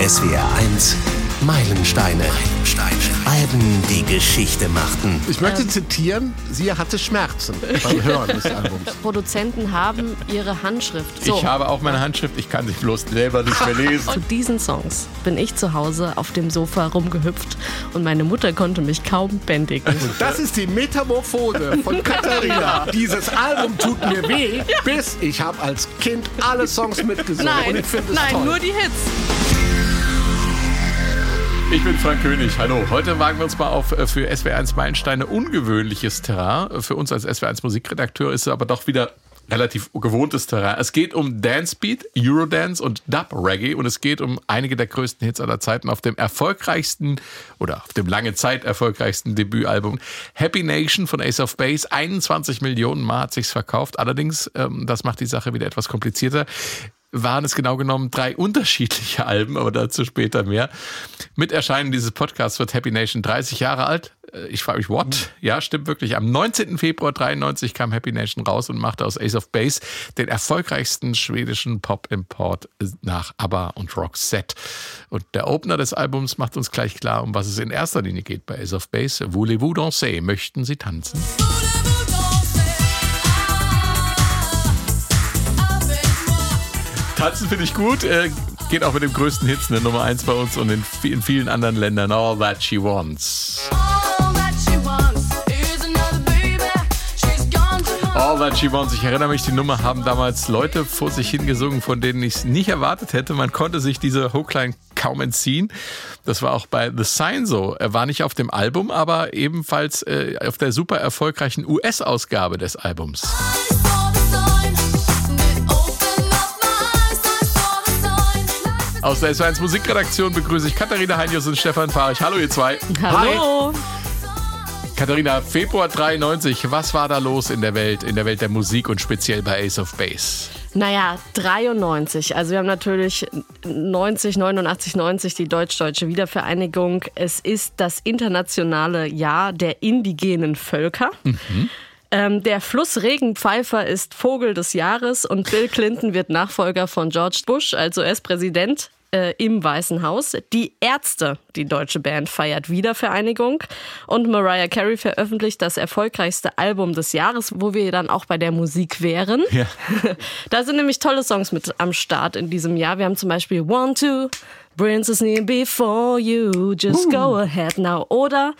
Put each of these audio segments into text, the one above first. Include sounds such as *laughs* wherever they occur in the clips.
SWR 1 Meilensteine. Meilensteine. Alben, die Geschichte machten. Ich möchte zitieren, sie hatte Schmerzen beim Hören des Albums. *laughs* Produzenten haben ihre Handschrift. Ich habe auch meine Handschrift, ich kann sie bloß selber nicht mehr lesen. Zu diesen Songs bin ich zu Hause auf dem Sofa rumgehüpft und meine Mutter konnte mich kaum bändigen. Das ist die Metamorphose von *laughs* Katharina. Dieses Album tut mir weh, bis ich habe als Kind alle Songs mitgesungen und Nein, ich finde es nein, toll. nur die Hits. Ich bin Frank König, hallo. Heute wagen wir uns mal auf äh, für SWR1 Meilensteine ungewöhnliches Terrain. Für uns als SWR1 Musikredakteur ist es aber doch wieder relativ gewohntes Terrain. Es geht um Dancebeat, Eurodance und Dub Reggae und es geht um einige der größten Hits aller Zeiten auf dem erfolgreichsten oder auf dem lange Zeit erfolgreichsten Debütalbum Happy Nation von Ace of Base. 21 Millionen Mal hat sich's verkauft. Allerdings, ähm, das macht die Sache wieder etwas komplizierter waren es genau genommen drei unterschiedliche Alben, aber dazu später mehr. Mit Erscheinen dieses Podcasts wird Happy Nation 30 Jahre alt. Äh, Ich frage mich, what? Ja, stimmt wirklich. Am 19. Februar 93 kam Happy Nation raus und machte aus Ace of Base den erfolgreichsten schwedischen Pop-Import nach ABBA und Roxette. Und der Opener des Albums macht uns gleich klar, um was es in erster Linie geht bei Ace of Base. Voulez-vous danser? Möchten Sie tanzen? Tanzen finde ich gut. Äh, geht auch mit dem größten Hits, ne? Nummer eins bei uns und in, in vielen anderen Ländern. All That She Wants. All That She Wants. Ich erinnere mich, die Nummer haben damals Leute vor sich hingesungen, von denen ich es nicht erwartet hätte. Man konnte sich diese Hookline kaum entziehen. Das war auch bei The Sign so. Er war nicht auf dem Album, aber ebenfalls äh, auf der super erfolgreichen US-Ausgabe des Albums. Aus der S1 Musikredaktion begrüße ich Katharina Heinjus und Stefan Fahrich. Hallo ihr zwei. Hallo. Katharina, Februar 93, was war da los in der Welt, in der Welt der Musik und speziell bei Ace of Base? Naja, 93. Also wir haben natürlich 90, 89, 90 die deutsch-deutsche Wiedervereinigung. Es ist das internationale Jahr der indigenen Völker. Ähm, der Fluss Regenpfeifer ist Vogel des Jahres und Bill Clinton wird Nachfolger von George Bush als US-Präsident äh, im Weißen Haus. Die Ärzte, die deutsche Band, feiert Wiedervereinigung und Mariah Carey veröffentlicht das erfolgreichste Album des Jahres, wo wir dann auch bei der Musik wären. Ja. *laughs* Da sind nämlich tolle Songs mit am Start in diesem Jahr. Wir haben zum Beispiel One, Two, Princess Near Before You, Just Go Ahead Now oder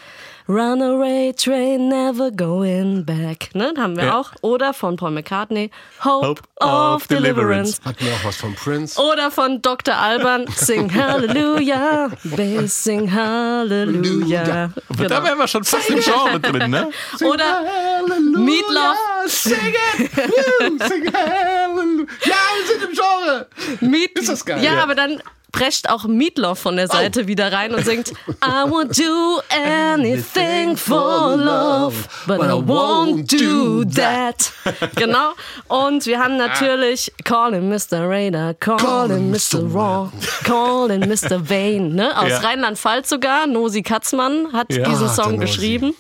Runaway Train Never Going Back. Ne, haben wir Ja. auch. Oder von Paul McCartney, Hope, Hope of, of Deliverance. Deliverance. Hat mir auch was von Prince. Oder von Dr. Alban, *laughs* Sing Hallelujah, Bass, Sing Hallelujah. Da Genau. wären wir schon fast im Genre drin, ne? *laughs* Oder Halleluja, Meatloaf. Sing it! Woo, sing Halleluja! Ja, wir sind im Genre! Meat Ist das geil? Ja, Ja. aber dann prescht auch Meatloaf von der Seite wieder rein und singt I would do anything for love, but I won't do that. Genau. Und wir haben natürlich Call him Mr. Radar, Call, Call him Mr. Wrong, Call him Mr. *laughs* Vane. Ne? Aus Ja. Rheinland-Pfalz sogar. Nosi Katzmann hat Ja. diesen Ah, Song geschrieben.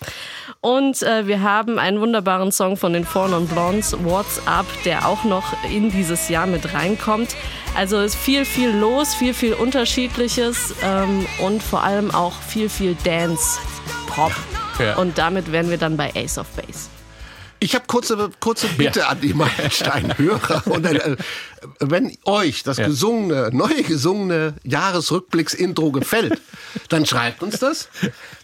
Und äh, wir haben einen wunderbaren Song von den Four Non Blondes, What's Up, der auch noch in dieses Jahr mit reinkommt. Also ist viel, viel los, viel, viel Unterschiedliches ähm, und vor allem auch viel, viel Dance-Pop. Ja. Und damit wären wir dann bei Ace of Base. Ich habe kurze, kurze Bitte an die Meilenstein-Hörer. *laughs* Äh, wenn euch das Ja. gesungene, neu gesungene Jahresrückblicks-Intro gefällt, dann schreibt uns das.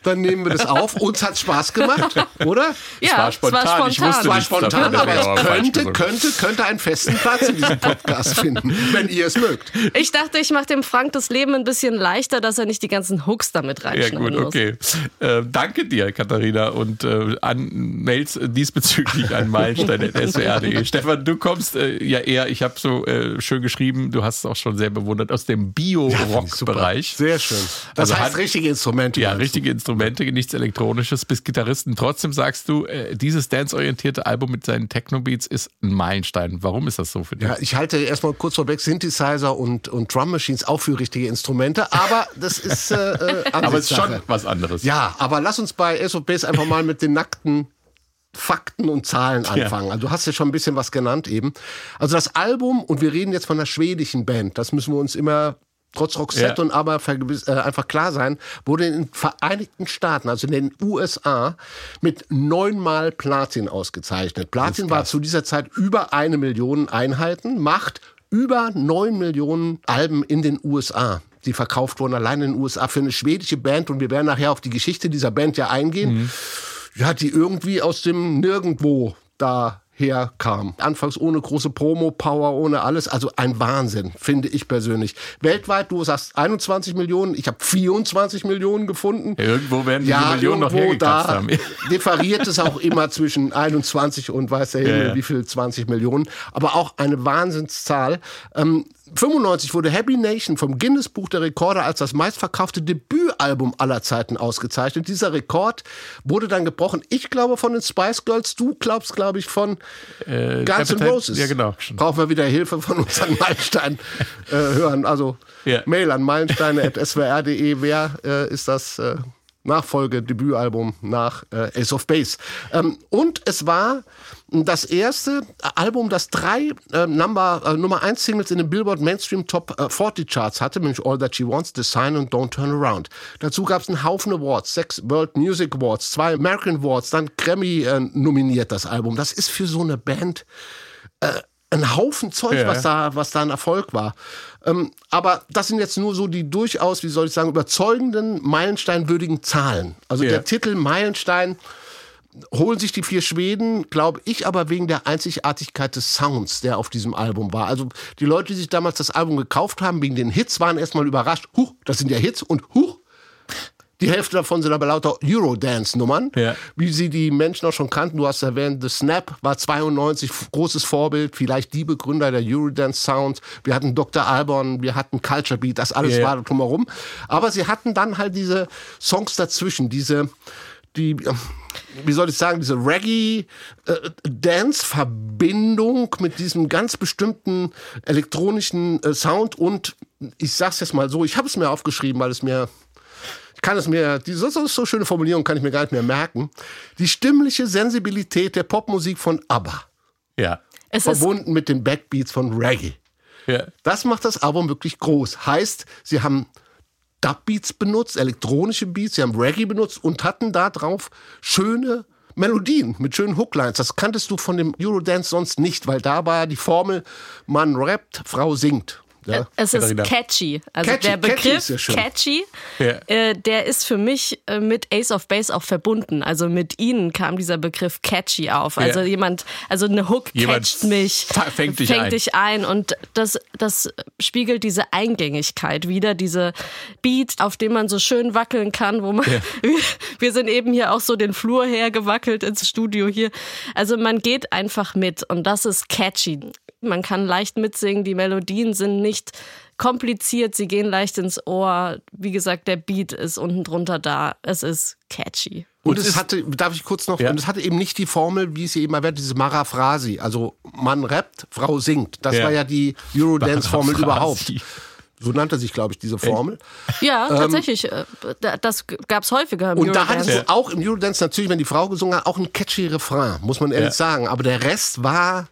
Dann nehmen wir das auf. Uns hat's Spaß gemacht, oder? Ja, war es war spontan. Ich spontan. wusste Es war davon, spontan, das aber es könnte, könnte, könnte einen festen Platz in diesem Podcast finden, wenn ihr es mögt. Ich dachte, ich mache dem Frank das Leben ein bisschen leichter, dass er nicht die ganzen Hooks damit Ja reinschneiden gut, muss. okay. Äh, danke dir, Katharina. Und äh, an Mails diesbezüglich an meilenstein.swr.de. *laughs* Stefan, du kommst äh, ja eher, ich habe so äh, schön geschrieben, du hast es auch schon sehr bewundert, aus dem Bio-Rock-Bereich. Sehr schön. Das Also heißt hat- richtige Instrumente. Ja, richtige Instrumente, nichts Elektronisches, bis Gitarristen. Trotzdem sagst du, äh, dieses dance-orientierte Album mit seinen Techno-Beats ist ein Meilenstein. Warum ist das so für dich? Ja, ich halte erstmal kurz vorweg Synthesizer und, und Drum Machines auch für richtige Instrumente, aber das ist äh, äh, *laughs* Aber es ist schon was anderes. Ja, aber lass uns bei SOPs einfach mal mit den nackten Fakten und Zahlen anfangen. Also du hast ja schon ein bisschen was genannt eben. Also das Album, und wir reden jetzt von einer schwedischen Band, das müssen wir uns immer trotz Roxette Ja. und aber äh, einfach klar sein, wurde in den Vereinigten Staaten, also in den USA, mit neunmal Platin ausgezeichnet. Platin war zu dieser Zeit über eine Million Einheiten, macht über neun Millionen Alben in den USA. Die verkauft wurden allein in den USA für eine schwedische Band und wir werden nachher auf die Geschichte dieser Band ja eingehen. Ja, die irgendwie aus dem Nirgendwo da herkam. Anfangs ohne große Promo-Power, ohne alles. Also ein Wahnsinn, finde ich persönlich. Weltweit, du sagst 21 Millionen, ich habe 24 Millionen gefunden. Irgendwo werden diese Millionen noch hergekratzt da haben. *laughs* differiert es auch immer zwischen 21 und weiß der Himmel Ja, ja. wie viel, 20 Millionen. Aber auch eine Wahnsinnszahl. Ähm, 95 wurde Happy Nation vom Guinness Buch der Rekorde als das meistverkaufte Debütalbum aller Zeiten ausgezeichnet. Dieser Rekord wurde dann gebrochen. Ich glaube von den Spice Girls, du glaubst, glaube ich, von Guns N' Roses. ja, genau. Brauchen wir wieder Hilfe von unseren *laughs* Meilenstein äh, hören. Also Ja. Mail an meilensteine.swr.de. Wer äh, ist das äh, Nachfolge-Debütalbum nach äh, Ace of Base? Ähm, und es war das erste Album, das drei äh, Number, äh, Nummer 1 Singles in den Billboard Mainstream Top äh, 40 Charts hatte, nämlich All That She Wants, The Sign und Don't Turn Around. Dazu gab es einen Haufen Awards, sechs World Music Awards, zwei American Awards, dann Grammy äh, nominiert das Album. Das ist für so eine Band ein Haufen Zeug, Ja. was da, was da ein Erfolg war. Ähm, aber das sind jetzt nur so die durchaus, wie soll ich sagen, überzeugenden, meilensteinwürdigen Zahlen. Also Ja. der Titel Meilenstein holen sich die vier Schweden, glaube ich, aber wegen der Einzigartigkeit des Sounds, der auf diesem Album war. Also die Leute, die sich damals das Album gekauft haben, wegen den Hits, waren erstmal überrascht. Huch, das sind ja Hits und huch, die Hälfte davon sind aber lauter Eurodance-Nummern, Ja. wie sie die Menschen auch schon kannten. Du hast erwähnt, The Snap war 92, f- großes Vorbild, vielleicht die Begründer der Eurodance-Sound. Wir hatten Dr. Alban, wir hatten Culture Beat, das alles Ja, war drumherum. Aber sie hatten dann halt diese Songs dazwischen, diese, die, äh, wie soll ich sagen, diese Reggae-Dance-Verbindung mit diesem ganz bestimmten elektronischen äh, Sound und ich sag's jetzt mal so, ich habe es mir aufgeschrieben, weil es mir ich kann es mir, diese so, so schöne Formulierung kann ich mir gar nicht mehr merken. Die stimmliche Sensibilität der Popmusik von ABBA, Ja. Es ist verbunden mit den Backbeats von Reggae. ja. Das macht das Album wirklich groß. Heißt, sie haben Dubbeats benutzt, elektronische Beats, sie haben Reggae benutzt und hatten da drauf schöne Melodien mit schönen Hooklines. Das kanntest du von dem Eurodance sonst nicht, weil da war die Formel, Mann rappt, Frau singt. Ja. Es ist catchy. Also Catchy, der catchy Begriff ist ja catchy, äh, der ist für mich äh, mit Ace of Base auch verbunden. Also mit ihnen kam dieser Begriff catchy auf. Also Ja. jemand, also eine Hook Jemand catcht mich, fängt dich ein. dich ein. Und das, das spiegelt diese Eingängigkeit wieder, diese Beat, auf dem man so schön wackeln kann, wo man, *laughs* wir sind eben hier auch so den Flur hergewackelt ins Studio hier. Also man geht einfach mit und das ist catchy. Man kann leicht mitsingen, die Melodien sind nicht kompliziert, sie gehen leicht ins Ohr. Wie gesagt, der Beat ist unten drunter da. Es ist catchy. Und es hatte, darf ich kurz noch, Ja. und es hatte eben nicht die Formel, wie es hier eben erwähnt, diese Maraphrasi. Also Mann rappt, Frau singt. Das Ja. war ja die Eurodance-Formel überhaupt. So nannte sich, glaube ich, diese Formel. Ja, tatsächlich. äh, da- Das gab es häufiger im Ähm, Und da Eurodance. hattest du auch im Eurodance natürlich, wenn die Frau gesungen hat, auch einen catchy Refrain, muss man ehrlich Ja. sagen. Aber der Rest war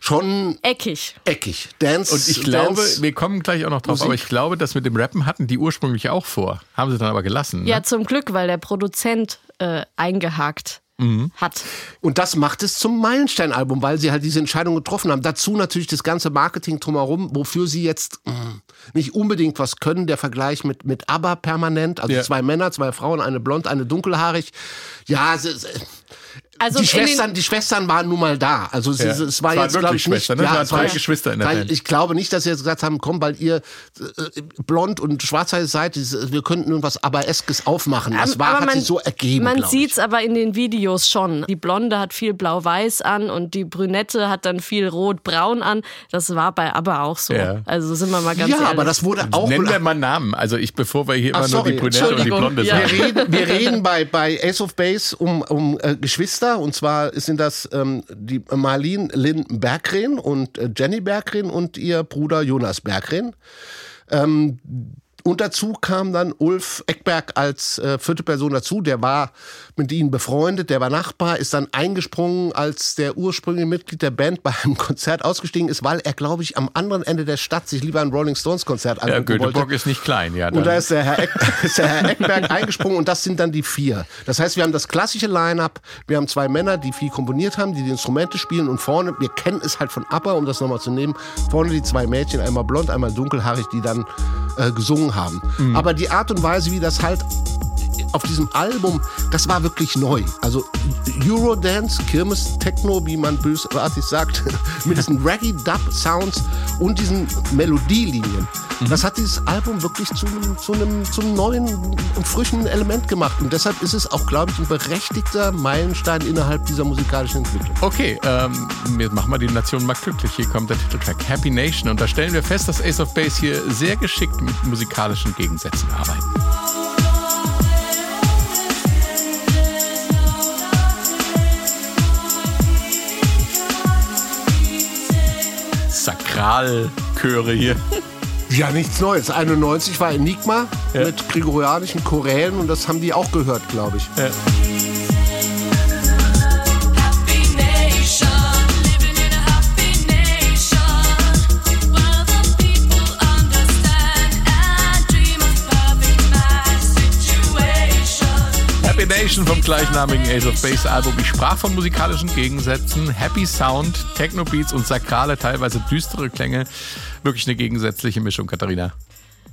schon Eckig. eckig. Dance. Und ich glaube, Dance, wir kommen gleich auch noch drauf, Musik. aber ich glaube, das mit dem Rappen hatten die ursprünglich auch vor. Haben sie dann aber gelassen. Ja, Ne? zum Glück, weil der Produzent äh, eingehakt hat. Und das macht es zum Meilenstein-Album, weil sie halt diese Entscheidung getroffen haben. Dazu natürlich das ganze Marketing drumherum, wofür sie jetzt mh, nicht unbedingt was können. Der Vergleich mit, mit ABBA permanent. Also Ja. zwei Männer, zwei Frauen, eine blond, eine dunkelhaarig. Ja, es, es, Also die Schwestern, die Schwestern waren nun mal da. Also es, Ja. es, es Es war waren jetzt, glaube wirklich ich, nicht. Schwestern, ne? Es waren es war- drei Geschwister in der Band. Ich glaube nicht, dass sie jetzt gesagt haben, komm, weil ihr äh, blond und schwarz seid, wir könnten irgendwas Aber-eskes aufmachen. Das war, Aber hat sich so ergeben, Man ich. sieht's aber in den Videos schon. Die Blonde hat viel Blau-Weiß an und die Brünette hat dann viel Rot-Braun an. Das war bei ABBA auch so. Ja. Also sind wir mal ganz Ja, ehrlich. aber das wurde auch... Nennen wir *laughs* mal Namen. Also ich, bevor wir hier Ach, immer nur sorry, die Brünette und die. Blonde Ja. sagen. Wir reden, wir reden bei, bei Ace of Base um, um äh, Geschwister und zwar sind das ähm, die Marlene Lynn Berggren und äh, Jenny Berggren und ihr Bruder Jonas Berggren. Ähm, Und dazu kam dann Ulf Eckberg als äh, vierte Person dazu. Der war mit ihnen befreundet, der war Nachbar, ist dann eingesprungen, als der ursprüngliche Mitglied der Band bei einem *laughs* Konzert ausgestiegen ist, weil er, glaube ich, am anderen Ende der Stadt sich lieber ein Rolling Stones Konzert angucken ja, Göteborg wollte. ist nicht klein, ja. Und da ist der, Herr Eck, *laughs* ist der Herr Eckberg eingesprungen und das sind dann die vier. Das heißt, wir haben das klassische Line-Up, wir haben zwei Männer, die viel komponiert haben, die die Instrumente spielen und vorne, wir kennen es halt von ABBA, um das nochmal zu nehmen, vorne die zwei Mädchen, einmal blond, einmal dunkelhaarig, die dann äh, gesungen haben. Mhm. Aber die Art und Weise, wie das halt auf diesem Album, das war wirklich neu. Also Eurodance, Kirmes Techno, wie man bösartig sagt, *laughs* mit diesen Reggae-Dub-Sounds und diesen Melodielinien. Mhm. Das hat dieses Album wirklich zu einem, zu, einem, zu einem neuen und frischen Element gemacht. Und deshalb ist es auch, glaube ich, ein berechtigter Meilenstein innerhalb dieser musikalischen Entwicklung. Okay, ähm, machen wir die Nation mal glücklich. Hier kommt der Titeltrack Happy Nation. Und da stellen wir fest, dass Ace of Base hier sehr geschickt mit musikalischen Gegensätzen arbeiten. Sakralchöre hier. Ja, nichts Neues. 91 war Enigma ja. mit gregorianischen Chorälen und das haben die auch gehört, glaube ich. Ja. Nation vom gleichnamigen Ace of Base Album. Ich sprach von musikalischen Gegensätzen, Happy Sound, Techno Beats und sakrale, teilweise düstere Klänge. Wirklich eine gegensätzliche Mischung, Katharina.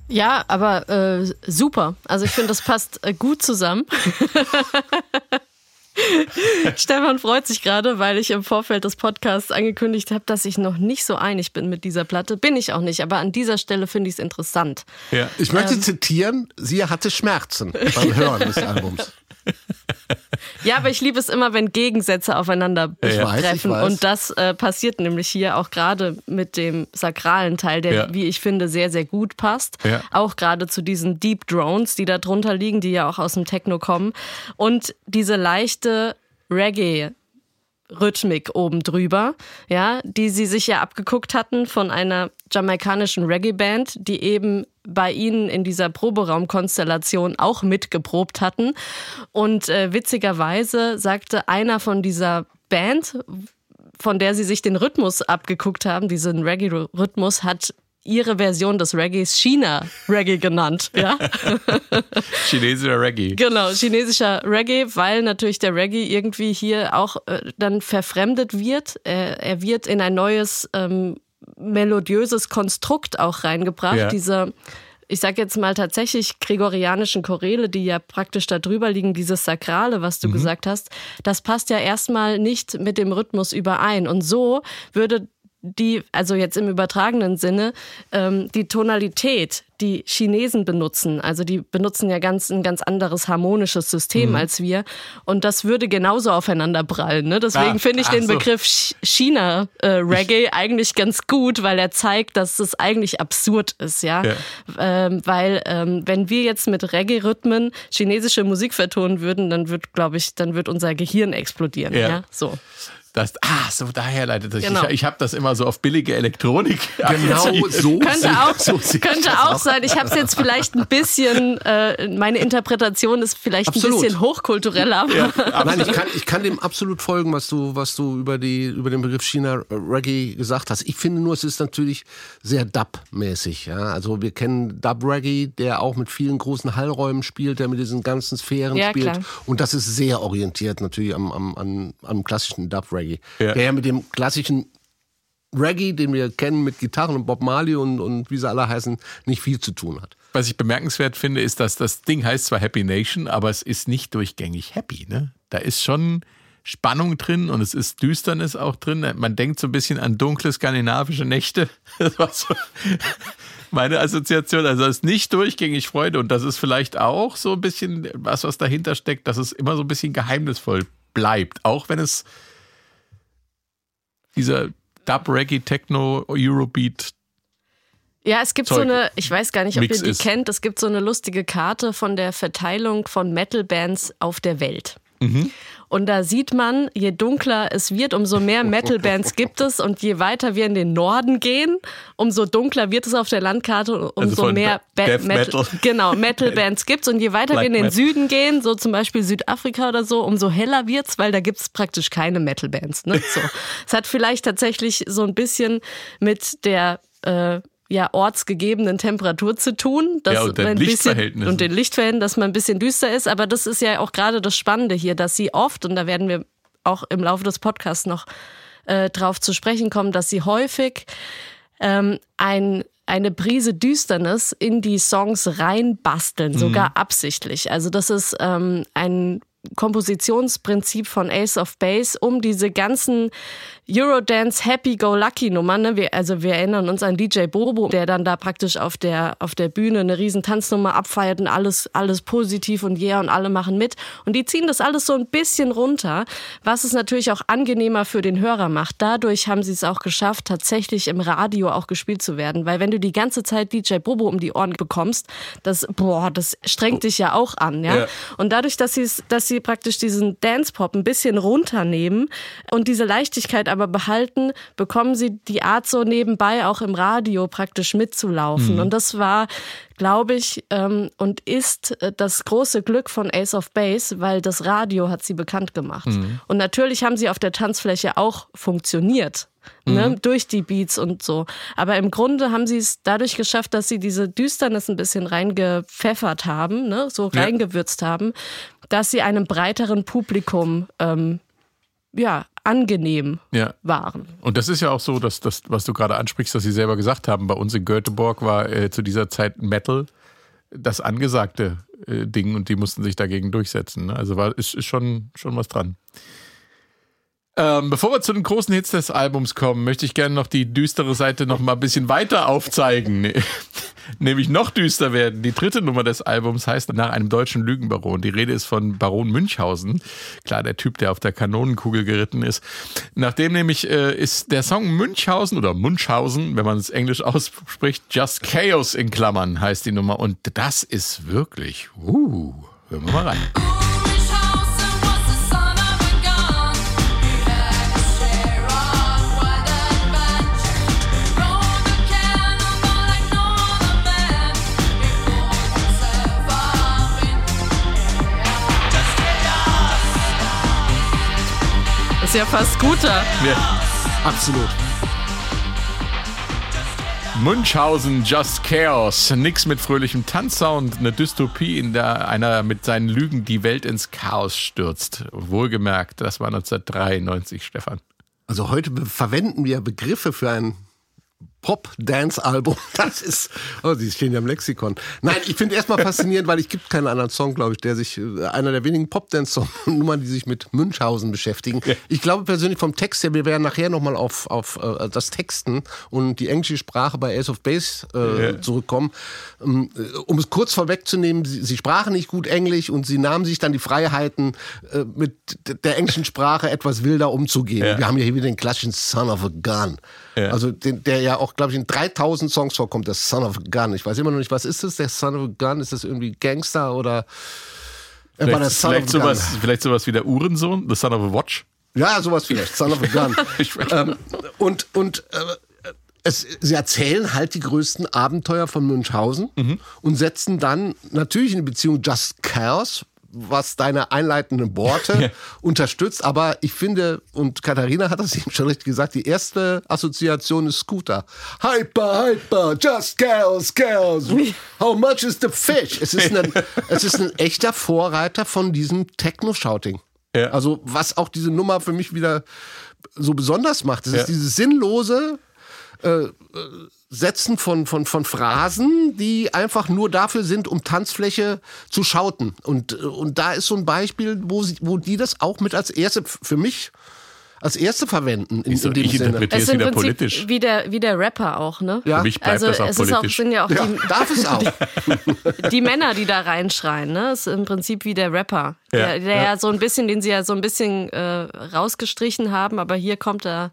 Ja, aber äh, super. Also ich finde, das passt äh, gut zusammen. *laughs* Stefan freut sich gerade, weil ich im Vorfeld des Podcasts angekündigt habe, dass ich noch nicht so einig bin mit dieser Platte. Bin ich auch nicht, aber an dieser Stelle finde ich es interessant. Ja. Ich möchte ähm, zitieren, sie hatte Schmerzen beim Hören des Albums. Ja, aber ich liebe es immer, wenn Gegensätze aufeinander ja, treffen. Und das äh, passiert nämlich hier auch gerade mit dem sakralen Teil, der, ja. wie ich finde, sehr, sehr gut passt. Ja. Auch gerade zu diesen Deep Drones, die da drunter liegen, die ja auch aus dem Techno kommen. Und diese leichte Reggae Rhythmik oben drüber, ja, die sie sich ja abgeguckt hatten von einer jamaikanischen Reggae-Band, die eben bei ihnen in dieser Proberaumkonstellation auch mitgeprobt hatten. Und äh, witzigerweise sagte einer von dieser Band, von der sie sich den Rhythmus abgeguckt haben, diesen Reggae-Rhythmus, hat ihre Version des Reggaes China-Reggae genannt. Ja? *laughs* *laughs* Chinesischer Reggae. Genau, chinesischer Reggae, weil natürlich der Reggae irgendwie hier auch äh, dann verfremdet wird. Äh, er wird in ein neues ähm, melodiöses Konstrukt auch reingebracht. Ja. Diese ich sage jetzt mal tatsächlich gregorianischen Choräle, die ja praktisch da drüber liegen, dieses Sakrale, was du mhm. gesagt hast, das passt ja erstmal nicht mit dem Rhythmus überein. Und so würde die, also jetzt im übertragenen Sinne, ähm, die Tonalität, die Chinesen benutzen, also die benutzen ja ganz ein ganz anderes harmonisches System mhm. als wir und das würde genauso aufeinander prallen. Ne? Deswegen ah, finde ich den so. Begriff China äh, Reggae eigentlich ganz gut, weil er zeigt, dass es eigentlich absurd ist, ja, ja. Ähm, weil ähm, wenn wir jetzt mit Reggae-Rhythmen chinesische Musik vertonen würden, dann wird, glaube ich, dann wird unser Gehirn explodieren. Ja, ja? so. Das, ah, so daher leitet das. Genau. Ich, ich habe das immer so auf billige Elektronik. *laughs* Genau *laughs* so. Könnte auch, so könnte auch sein. Ich habe es jetzt vielleicht ein bisschen, äh, meine Interpretation ist vielleicht absolut. ein bisschen hochkulturell, aber. Ja, *laughs* Nein, ich kann, ich kann dem absolut folgen, was du, was du über, die, über den Begriff China Reggae gesagt hast. Ich finde nur, es ist natürlich sehr Dub-mäßig. Ja? Also wir kennen Dub Reggae, der auch mit vielen großen Hallräumen spielt, der mit diesen ganzen Sphären ja, spielt. Klar. Und das ist sehr orientiert natürlich am, am, am, am klassischen Dub Reggae. Reggae. Ja. Der ja mit dem klassischen Reggae, den wir kennen mit Gitarren und Bob Marley und, und wie sie alle heißen, nicht viel zu tun hat. Was ich bemerkenswert finde, ist, dass das Ding heißt zwar Happy Nation, aber es ist nicht durchgängig happy. Ne? Da ist schon Spannung drin und es ist Düsternis auch drin. Man denkt so ein bisschen an dunkle skandinavische Nächte. *laughs* Das war so *laughs* meine Assoziation. Also es ist nicht durchgängig Freude und das ist vielleicht auch so ein bisschen was, was dahinter steckt, dass es immer so ein bisschen geheimnisvoll bleibt. Auch wenn es dieser Dub, Reggae, Techno, Eurobeat. Ja, es gibt Zeug. so eine, ich weiß gar nicht, ob Mix ihr die ist. kennt, es gibt so eine lustige Karte von der Verteilung von Metal-Bands auf der Welt. Und da sieht man, je dunkler es wird, umso mehr *laughs* Metal-Bands gibt es. Und je weiter wir in den Norden gehen, umso dunkler wird es auf der Landkarte, umso von mehr Ba- Metal. Genau, Metal-Bands *laughs* gibt's. Und je weiter Black wir in den Metal. Süden gehen, so zum Beispiel Südafrika oder so, umso heller wird's, weil da gibt's praktisch keine Metal-Bands. Ne? So. *laughs* Es hat vielleicht tatsächlich so ein bisschen mit der äh, ja, ortsgegebenen Temperatur zu tun. Dass Ja, und den ein bisschen- Lichtverhältnissen. Und den Lichtverhältnissen, dass man ein bisschen düster ist. Aber das ist ja auch gerade das Spannende hier, dass sie oft, und da werden wir auch im Laufe des Podcasts noch äh, drauf zu sprechen kommen, dass sie häufig ähm, ein, eine Prise Düsternis in die Songs reinbasteln, sogar absichtlich. Also das ist ähm, ein Kompositionsprinzip von Ace of Base, um diese ganzen Eurodance Happy-Go-Lucky-Nummern. Ne? Wir, also wir erinnern uns an DJ Bobo, der dann da praktisch auf der, auf der Bühne eine riesen Tanznummer abfeiert und alles, alles positiv und yeah und alle machen mit. Und die ziehen das alles so ein bisschen runter, was es natürlich auch angenehmer für den Hörer macht. Dadurch haben sie es auch geschafft, tatsächlich im Radio auch gespielt zu werden. Weil wenn du die ganze Zeit DJ Bobo um die Ohren bekommst, das, boah, das strengt dich ja auch an, ja. Ja. Und dadurch, dass sie es, dass sie praktisch diesen Dance-Pop ein bisschen runternehmen und diese Leichtigkeit aber behalten, bekommen sie die Art so nebenbei auch im Radio praktisch mitzulaufen. Und das war, glaube ich, ähm, und ist äh, das große Glück von Ace of Base, weil das Radio hat sie bekannt gemacht. Und natürlich haben sie auf der Tanzfläche auch funktioniert. Ne, durch die Beats und so. Aber im Grunde haben sie es dadurch geschafft, dass sie diese Düsternis ein bisschen reingepfeffert haben, ne, so Ja. reingewürzt haben, dass sie einem breiteren Publikum ähm, ja, angenehm Ja. waren. Und das ist ja auch so, dass das, was du gerade ansprichst, dass sie selber gesagt haben, bei uns in Göteborg war äh, zu dieser Zeit Metal das angesagte äh, Ding und die mussten sich dagegen durchsetzen. Ne? Also war, ist, ist schon, schon was dran. Ähm, bevor wir zu den großen Hits des Albums kommen, möchte ich gerne noch die düstere Seite noch mal ein bisschen weiter aufzeigen. *laughs* Nämlich noch düster werden. Die dritte Nummer des Albums heißt nach einem deutschen Lügenbaron. Die Rede ist von Baron Münchhausen. Klar, der Typ, der auf der Kanonenkugel geritten ist. Nachdem nämlich äh, ist der Song Münchhausen oder Munchhausen, wenn man es englisch ausspricht, Just Chaos in Klammern heißt die Nummer. Und das ist wirklich, uh, hören wir mal rein. Ist ja fast guter. Ja. Absolut. Münchhausen, Just Chaos. Nix mit fröhlichem Tanzsound, eine Dystopie, in der einer mit seinen Lügen die Welt ins Chaos stürzt. Wohlgemerkt, das war 1993, Stefan. Also heute verwenden wir Begriffe für ein Pop-Dance-Album. *laughs* Das ist, oh, die stehen ja im Lexikon. Nein, ich finde erstmal faszinierend, weil ich gibt keinen anderen Song, glaube ich, der sich, äh, einer der wenigen Pop-Dance-Nummern, *laughs* die sich mit Münchhausen beschäftigen. Ich glaube persönlich vom Text her, wir werden nachher nochmal auf, auf äh, das Texten und die englische Sprache bei Ace of Base äh, Ja. zurückkommen. Ähm, äh, um es kurz vorwegzunehmen, sie, sie sprachen nicht gut Englisch und sie nahmen sich dann die Freiheiten, äh, mit der englischen Sprache etwas wilder umzugehen. Ja. Wir haben ja hier wieder den klassischen Son of a Gun. Also den, der ja auch, glaube ich, in 3000 Songs vorkommt, der Son of a Gun. Ich weiß immer noch nicht, was ist das, der Son of a Gun? Ist das irgendwie Gangster oder... Er Vielleicht, Son vielleicht, of a Gun. sowas, vielleicht sowas wie der Uhrensohn, The Son of a Watch. Ja, sowas vielleicht. Son of a Gun. *laughs* Ähm, und und äh, es, sie erzählen halt die größten Abenteuer von Münchhausen Mhm. und setzen dann natürlich in die Beziehung Just Chaos, was deine einleitenden Worte *laughs* unterstützt. Aber ich finde, und Katharina hat das *laughs* eben schon richtig gesagt, die erste Assoziation ist Scooter. Hyper, hyper, just chaos, chaos. How much is the fish? Es ist ein, *laughs* es ist ein echter Vorreiter von diesem Techno-Shouting. Ja. Also was auch diese Nummer für mich wieder so besonders macht, es Ja. ist dieses sinnlose äh, äh, Setzen von, von, von Phrasen, die einfach nur dafür sind, um Tanzfläche zu schauten. Und, äh, und da ist so ein Beispiel, wo, sie, wo die das auch mit als erste, für mich, als erste verwenden. In, in dem Ich Sinne. interpretiere- ist im wieder politisch. Wie der, wie der Rapper auch, ne? Ja. Für mich bleibt also das auch es ist auch, politisch. sind ja auch Ja, die, *laughs* darf es auch. *laughs* die Männer, die da reinschreien, ne? Ist im Prinzip wie der Rapper. Ja. Der, der ja. so ein bisschen, den sie ja so ein bisschen äh, rausgestrichen haben, aber hier kommt er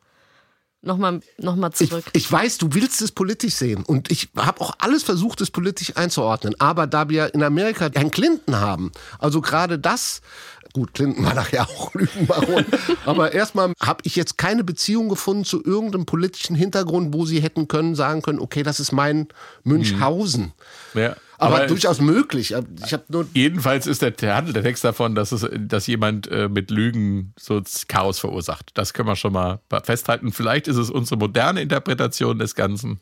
Nochmal noch mal Ich, zurück. ich weiß, du willst es politisch sehen und ich habe auch alles versucht, es politisch einzuordnen. Aber da wir in Amerika Herrn Clinton haben, also gerade das, gut, Clinton war nachher *laughs* auch Lügenbaron, aber erstmal habe ich jetzt keine Beziehung gefunden zu irgendeinem politischen Hintergrund, wo sie hätten können, sagen können, okay, das ist mein Münchhausen. Ja. Aber, es- durchaus möglich. Ich habe nur Jedenfalls ist der, der handelt der Text davon, dass, es, dass jemand äh, mit Lügen so Chaos verursacht. Das können wir schon mal festhalten. Vielleicht ist es unsere moderne Interpretation des Ganzen.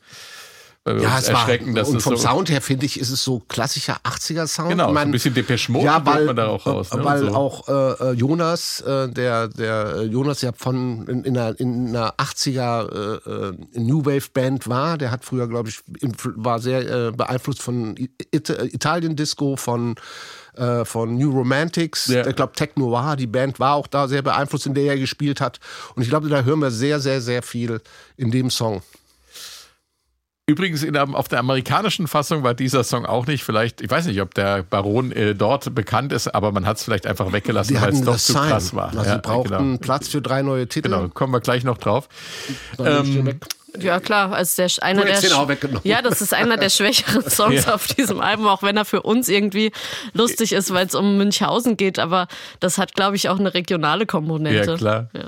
Wir Ja, es war, erschrecken, dass und vom so, Sound her finde ich, ist es so klassischer 80er Sound. Genau, Ich mein, ein bisschen Depeche Mode ja, weil, man da auch raus, ne, weil so. auch äh, äh, Jonas, äh, der, der äh, Jonas ja von in, in, einer, in einer 80er äh, äh, New Wave Band war, der hat früher, glaube ich, war sehr äh, beeinflusst von It Italien Disco, von äh, von New Romantics, Ja. ich glaube Tech Noir, die Band war auch da sehr beeinflusst, in der er gespielt hat. Und ich glaube, da hören wir sehr, sehr, sehr viel in dem Song. Übrigens, in der, auf der amerikanischen Fassung war dieser Song auch nicht. Vielleicht, ich weiß nicht, ob der Baron äh, dort bekannt ist, aber man hat es vielleicht einfach weggelassen, weil es doch zu Sign. krass war. Also Ja, sie brauchten genau. Platz für drei neue Titel. genau, kommen wir gleich noch drauf. Ähm. Ja, klar, als der einer der hättest den sch- auch weggenommen. Ja, das ist einer der *laughs* schwächeren Songs Ja. auf diesem Album, auch wenn er für uns irgendwie lustig ist, weil es um Münchhausen geht, aber das hat glaube ich auch eine regionale Komponente. Ja, klar. Ja.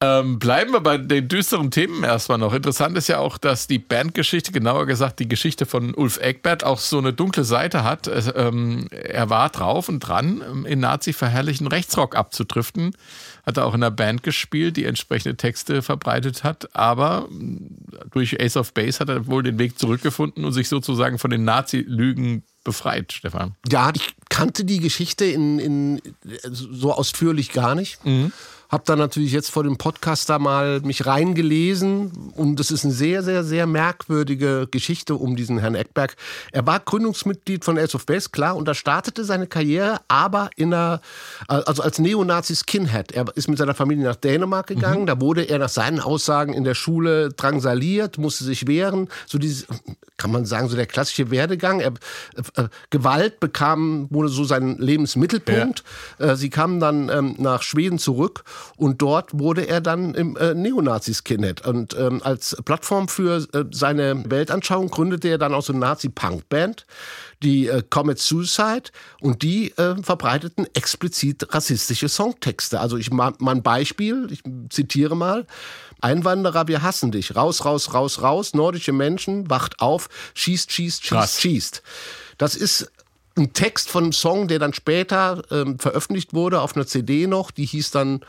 Ähm, bleiben wir bei den düsteren Themen erstmal noch. Interessant ist ja auch, dass die Bandgeschichte, genauer gesagt die Geschichte von Ulf Eckbert, auch so eine dunkle Seite hat. Ähm, er war drauf und dran, ähm, in Nazi-verherrlichen Rechtsrock abzudriften. Hat er auch in einer Band gespielt, die entsprechende Texte verbreitet hat. Aber ähm, durch Ace of Base hat er wohl den Weg zurückgefunden und sich sozusagen von den Nazi-Lügen befreit, Stefan. Ja, ich kannte die Geschichte in, in so ausführlich gar nicht. Hab dann natürlich jetzt vor dem Podcast da mal mich reingelesen und es ist eine sehr, sehr, sehr merkwürdige Geschichte um diesen Herrn Eckberg. Er war Gründungsmitglied von Ace of Base, klar, und da startete seine Karriere, aber in einer, also als Neonazi-Skinhead. Er ist mit seiner Familie nach Dänemark gegangen, da wurde er nach seinen Aussagen in der Schule drangsaliert, musste sich wehren, so dieses, kann man sagen, so der klassische Werdegang. Er, äh, Gewalt bekam, wurde so sein Lebensmittelpunkt. Äh, sie kamen dann ähm, nach Schweden zurück und dort wurde er dann im äh, Neonazi-Skinhead. Und ähm, als Plattform für äh, seine Weltanschauung gründete er dann auch so eine Nazi-Punk-Band, die äh, Comet Suicide, und die äh, verbreiteten explizit rassistische Songtexte. Also ich mal, mal ein Beispiel, ich zitiere mal. Einwanderer, wir hassen dich. Raus, raus, raus, raus. Nordische Menschen, wacht auf, schießt, schießt, schießt, Krass. schießt. Das ist ein Text von einem Song, der dann später ähm, veröffentlicht wurde auf einer CD noch. Die hieß dann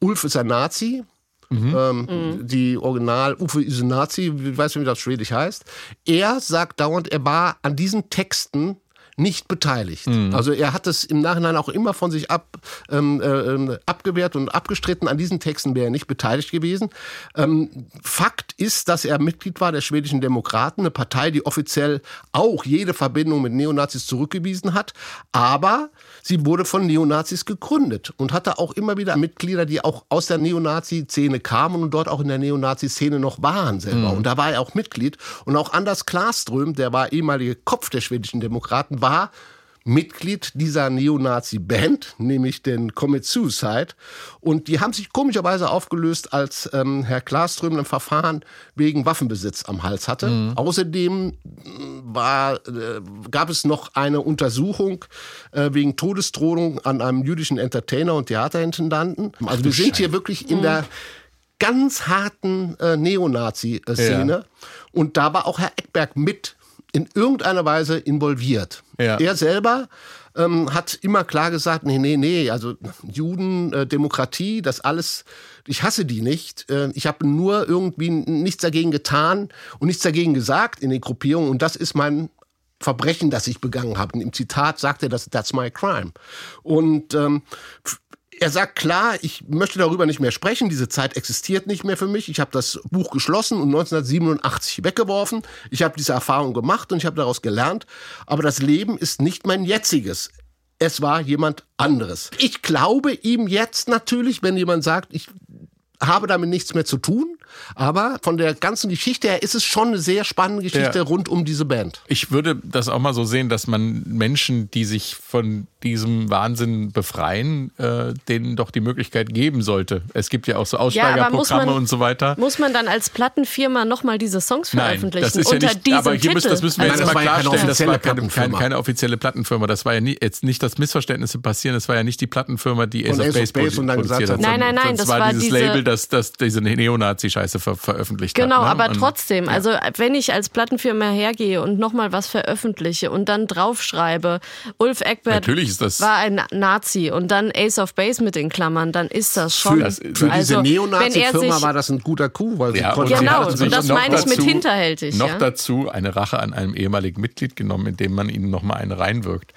Ulf ist ein Nazi. Ähm, Die Original Uwe ist ein Nazi, ich weiß nicht, wie das schwedisch heißt. Er sagt dauernd, er war an diesen Texten nicht beteiligt. Also er hat es im Nachhinein auch immer von sich ab, ähm, äh, ähm, abgewehrt und abgestritten. An diesen Texten wäre er nicht beteiligt gewesen. Ähm, Fakt ist, dass er Mitglied war der schwedischen Demokraten, eine Partei, die offiziell auch jede Verbindung mit Neonazis zurückgewiesen hat. Aber sie wurde von Neonazis gegründet und hatte auch immer wieder Mitglieder, die auch aus der Neonazi-Szene kamen und dort auch in der Neonazi-Szene noch waren selber. Und da war er auch Mitglied. Und auch Anders Klarström, der war ehemalige Kopf der schwedischen Demokraten, war Mitglied dieser Neonazi-Band, nämlich den Comet Suicide. Und die haben sich komischerweise aufgelöst, als ähm, Herr Klarström ein Verfahren wegen Waffenbesitz am Hals hatte. Außerdem war, äh, gab es noch eine Untersuchung äh, wegen Todesdrohung an einem jüdischen Entertainer und Theaterintendanten. Also wir sind hier wirklich in der ganz harten äh, Neonazi-Szene. Ja. Und da war auch Herr Eckberg mit in irgendeiner Weise involviert. Ja. Er selber ähm, hat immer klar gesagt, nee, nee, nee, also Juden, äh, Demokratie, das alles, ich hasse die nicht. Äh, ich habe nur irgendwie nichts dagegen getan und nichts dagegen gesagt in den Gruppierungen und das ist mein Verbrechen, das ich begangen habe. Und im Zitat sagt er, das, that's my crime. Und ähm, er sagt klar, ich möchte darüber nicht mehr sprechen, diese Zeit existiert nicht mehr für mich. Ich habe das Buch geschlossen und 1987 weggeworfen. Ich habe diese Erfahrung gemacht und ich habe daraus gelernt. Aber das Leben ist nicht mein jetziges. Es war jemand anderes. Ich glaube ihm jetzt natürlich, wenn jemand sagt, ich habe damit nichts mehr zu tun, Aber von der ganzen Geschichte her ist es schon eine sehr spannende Geschichte Ja. rund um diese Band. Ich würde das auch mal so sehen, dass man Menschen, die sich von diesem Wahnsinn befreien, äh, denen doch die Möglichkeit geben sollte. Es gibt ja auch so Ja, Aussteigerprogramme man, und so weiter. muss man dann als Plattenfirma nochmal diese Songs Nein, veröffentlichen das ist ja unter nicht, aber hier müssen, das müssen wir Also- jetzt Das mal war ja keine klarstellen. Das war offizielle keine, keine, Plattenfirma. keine offizielle Plattenfirma. Das war ja nie, jetzt nicht, dass Missverständnisse passieren. Das war ja nicht die Plattenfirma, die Ace of Base, Base und dann produziert gesagt hat. Nein, nein, nein, das war, dieses diese- Label, das, das diese Neonazi-Scheiße ver veröffentlicht Genau, hat. ne? aber Und- trotzdem, also wenn ich als Plattenfirma hergehe und nochmal was veröffentliche und dann draufschreibe, Ulf Eckbert Natürlich ist das- war ein Nazi und dann Ace of Base mit in Klammern, dann ist das schon. Für, Das- für also, diese Neonazi-Firma war das ein guter Coup, weil sie Ja, konnten und sie Genau, sich das noch meine ich mit dazu- hinterhältig, Noch ja. dazu eine Rache an einem ehemaligen Mitglied genommen, indem man ihnen nochmal eine reinwirkt.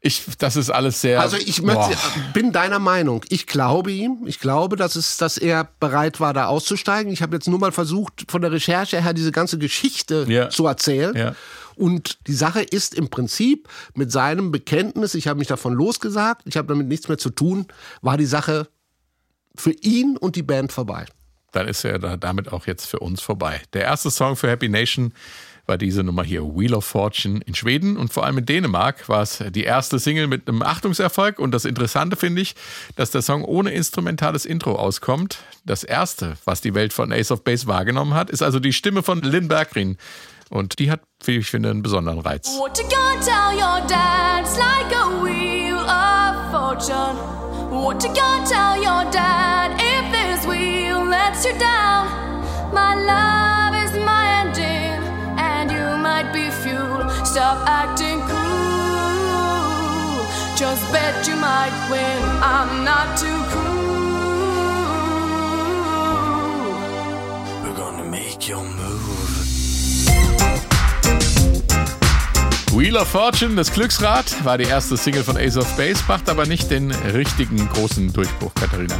Ich, das ist alles sehr. Also ich möchte, Boah. bin deiner Meinung. Ich glaube ihm. Ich glaube, dass es, dass er bereit war, da auszusteigen. Ich habe jetzt nur mal versucht, von der Recherche her diese ganze Geschichte Ja. zu erzählen. Ja. Und die Sache ist im Prinzip mit seinem Bekenntnis, ich habe mich davon losgesagt, ich habe damit nichts mehr zu tun, war die Sache für ihn und die Band vorbei. dann ist er da, damit auch jetzt für uns vorbei. Der erste Song für Happy Nation war diese Nummer hier, Wheel of Fortune in Schweden und vor allem in Dänemark war es die erste Single mit einem Achtungserfolg und das Interessante finde ich, dass der Song ohne instrumentales Intro auskommt. Das erste, was die Welt von Ace of Base wahrgenommen hat, ist also die Stimme von Lynn Berggren und die hat, wie ich finde, einen besonderen Reiz. What you gonna tell your dad? It's like a wheel of fortune. What you gonna tell your dad if this wheel lets you down? My love Stop acting cool. Just bet you might win. I'm not too cool. We're gonna make your move. Wheel of Fortune, das Glücksrad, war die erste Single von Ace of Base, macht aber nicht den richtigen großen Durchbruch, Katharina.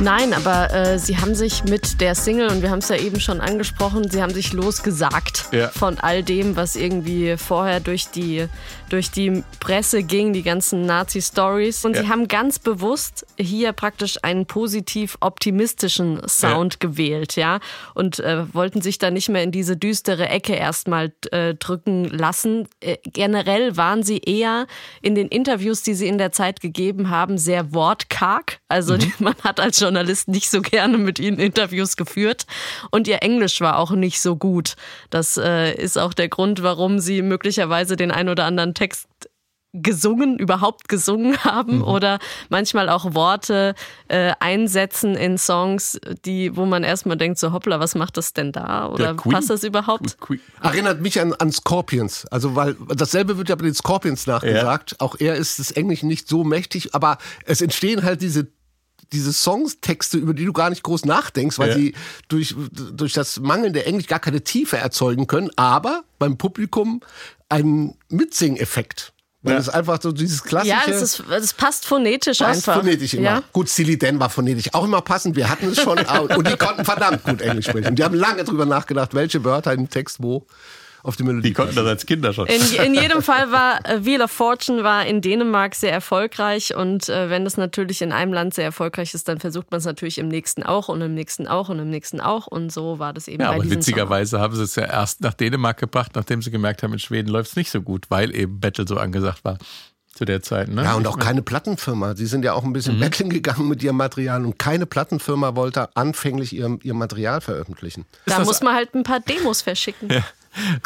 Nein, aber äh, sie haben sich mit der Single, und wir haben es ja eben schon angesprochen, sie haben sich losgesagt Ja. von all dem, was irgendwie vorher durch die, durch die Presse ging, die ganzen Nazi-Stories. Und Ja. sie haben ganz bewusst hier praktisch einen positiv optimistischen Sound gewählt, ja. Und äh, wollten sich da nicht mehr in diese düstere Ecke erstmal äh, drücken lassen. Äh, generell waren sie eher in den Interviews, die sie in der Zeit gegeben haben, sehr wortkarg. Also Mhm. *laughs* man hat als Journalist nicht so gerne mit ihnen Interviews geführt. Und ihr Englisch war auch nicht so gut. Das äh, ist auch der Grund, warum sie möglicherweise den ein oder anderen Text gesungen, überhaupt gesungen *laughs* haben Mhm. oder manchmal auch Worte äh, einsetzen in Songs, die, wo man erstmal denkt, so hoppla, was macht das denn da? Oder Ja, Queen- passt das überhaupt? Que- Erinnert mich an, an Scorpions. Also, weil dasselbe wird ja bei den Scorpions nachgesagt. Auch er ist des Englischen nicht so mächtig, aber es entstehen halt diese diese Songstexte, über die du gar nicht groß nachdenkst, weil Ja. sie durch, durch das mangelnde Englisch gar keine Tiefe erzeugen können, aber beim Publikum einen Mitsing-Effekt. Weil Ja. es einfach so dieses klassische. Ja, das, ist, das passt phonetisch Passt einfach. phonetisch immer. Ja? Gut, Silly Dan war phonetisch auch immer passend. Wir hatten es schon. und die konnten verdammt gut Englisch sprechen. Die haben lange drüber nachgedacht, welche Wörter im Text wo auf die Melodie Die konnten das als Kinder schon. In, in *laughs* jedem Fall war äh, Wheel of Fortune war in Dänemark sehr erfolgreich und äh, wenn das natürlich in einem Land sehr erfolgreich ist, dann versucht man es natürlich im nächsten auch und im nächsten auch und im nächsten auch und so war das eben Ja, bei aber diesem witzigerweise haben sie es ja erst nach Dänemark gebracht, nachdem sie gemerkt haben, in Schweden läuft es nicht so gut, weil eben Battle so angesagt war zu der Zeit. Ne? Ja, und auch keine Plattenfirma. Sie sind ja auch ein bisschen Mhm. betteln gegangen mit ihrem Material und keine Plattenfirma wollte anfänglich ihr, ihr Material veröffentlichen. Song. Da muss man halt ein paar Demos verschicken.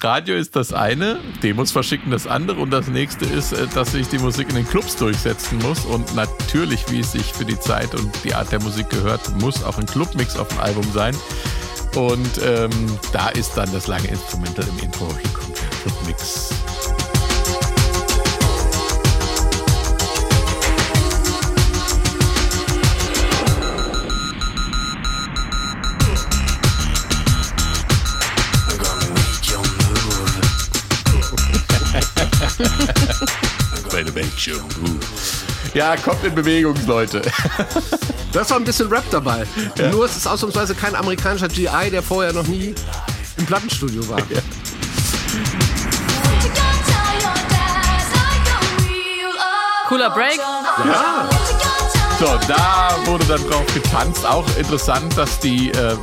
Radio ist das eine, Demos verschicken das andere und das nächste ist, äh, dass sich die Musik in den Clubs durchsetzen muss und natürlich, wie es sich für die Zeit und die Art der Musik gehört, muss auch ein Clubmix auf dem Album sein. Und ähm, da ist dann das lange Instrumental im Intro. Hier Clubmix. Move. Ja, kommt in Bewegung, Leute. *laughs* Das war ein bisschen Rap dabei. Nur es ist ausnahmsweise kein amerikanischer GI, der vorher noch nie im Plattenstudio war. What you gonna tell your dad? It's like a wheel of Cooler Break. tell So, da wurde dann drauf getanzt. Auch interessant, dass die ähm,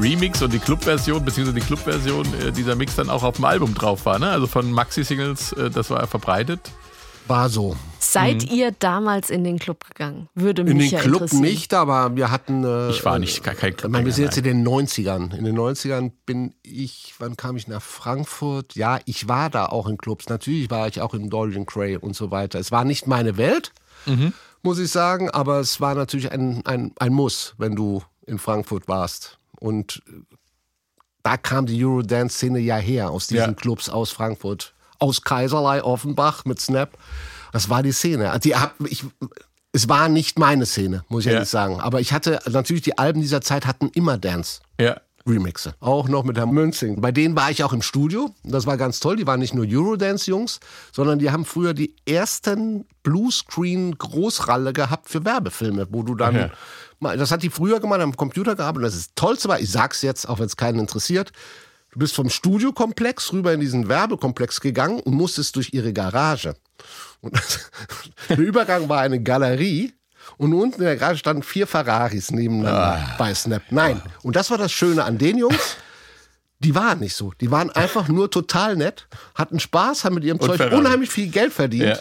Remix und die Clubversion, beziehungsweise die Clubversion äh, dieser Mix dann auch auf dem Album drauf war. Ne? Also von Maxi-Singles, äh, das war verbreitet. War so. Seid ihr damals in den Club gegangen? Würde mich In den ja Club nicht, aber wir hatten. Äh, Ich war nicht- gar kein Ich meine, wir sind jetzt in den 90ern. In den 90ern bin ich, wann kam ich nach Frankfurt? Ja, ich war da auch in Clubs. Natürlich war ich auch im Dorian Gray und so weiter. Es war nicht meine Welt, Mhm. muss ich sagen, aber es war natürlich ein, ein, ein Muss, wenn du in Frankfurt warst. Und da kam die Eurodance-Szene ja her, aus diesen Ja. Clubs aus Frankfurt. Aus Kaiserlei, Offenbach mit Snap. Das war die Szene. Die ich, es war nicht meine Szene, muss ich Ja. ehrlich sagen. Aber ich hatte, natürlich die Alben dieser Zeit hatten immer Dance. Ja. Remixe. Auch noch mit Herrn Münzing. Bei denen war ich auch im Studio. Das war ganz toll. Die waren nicht nur Eurodance-Jungs, sondern die haben früher die ersten Bluescreen-Großralle gehabt für Werbefilme, wo du dann. Ja. Das hat die früher gemacht, am Computer gearbeitet. Und das ist das Tollste war, ich sag's jetzt, auch wenn es keinen interessiert. Du bist vom Studiokomplex rüber in diesen Werbekomplex gegangen und musstest durch ihre Garage. Und *laughs* der Übergang war eine Galerie. Und unten in der Garage standen vier Ferraris nebeneinander Ah. bei Snap. Nein. Und das war das Schöne an den Jungs. Die waren nicht so. Die waren einfach nur total nett, hatten Spaß, haben mit ihrem Zeug Ferrari. unheimlich viel Geld verdient Ja.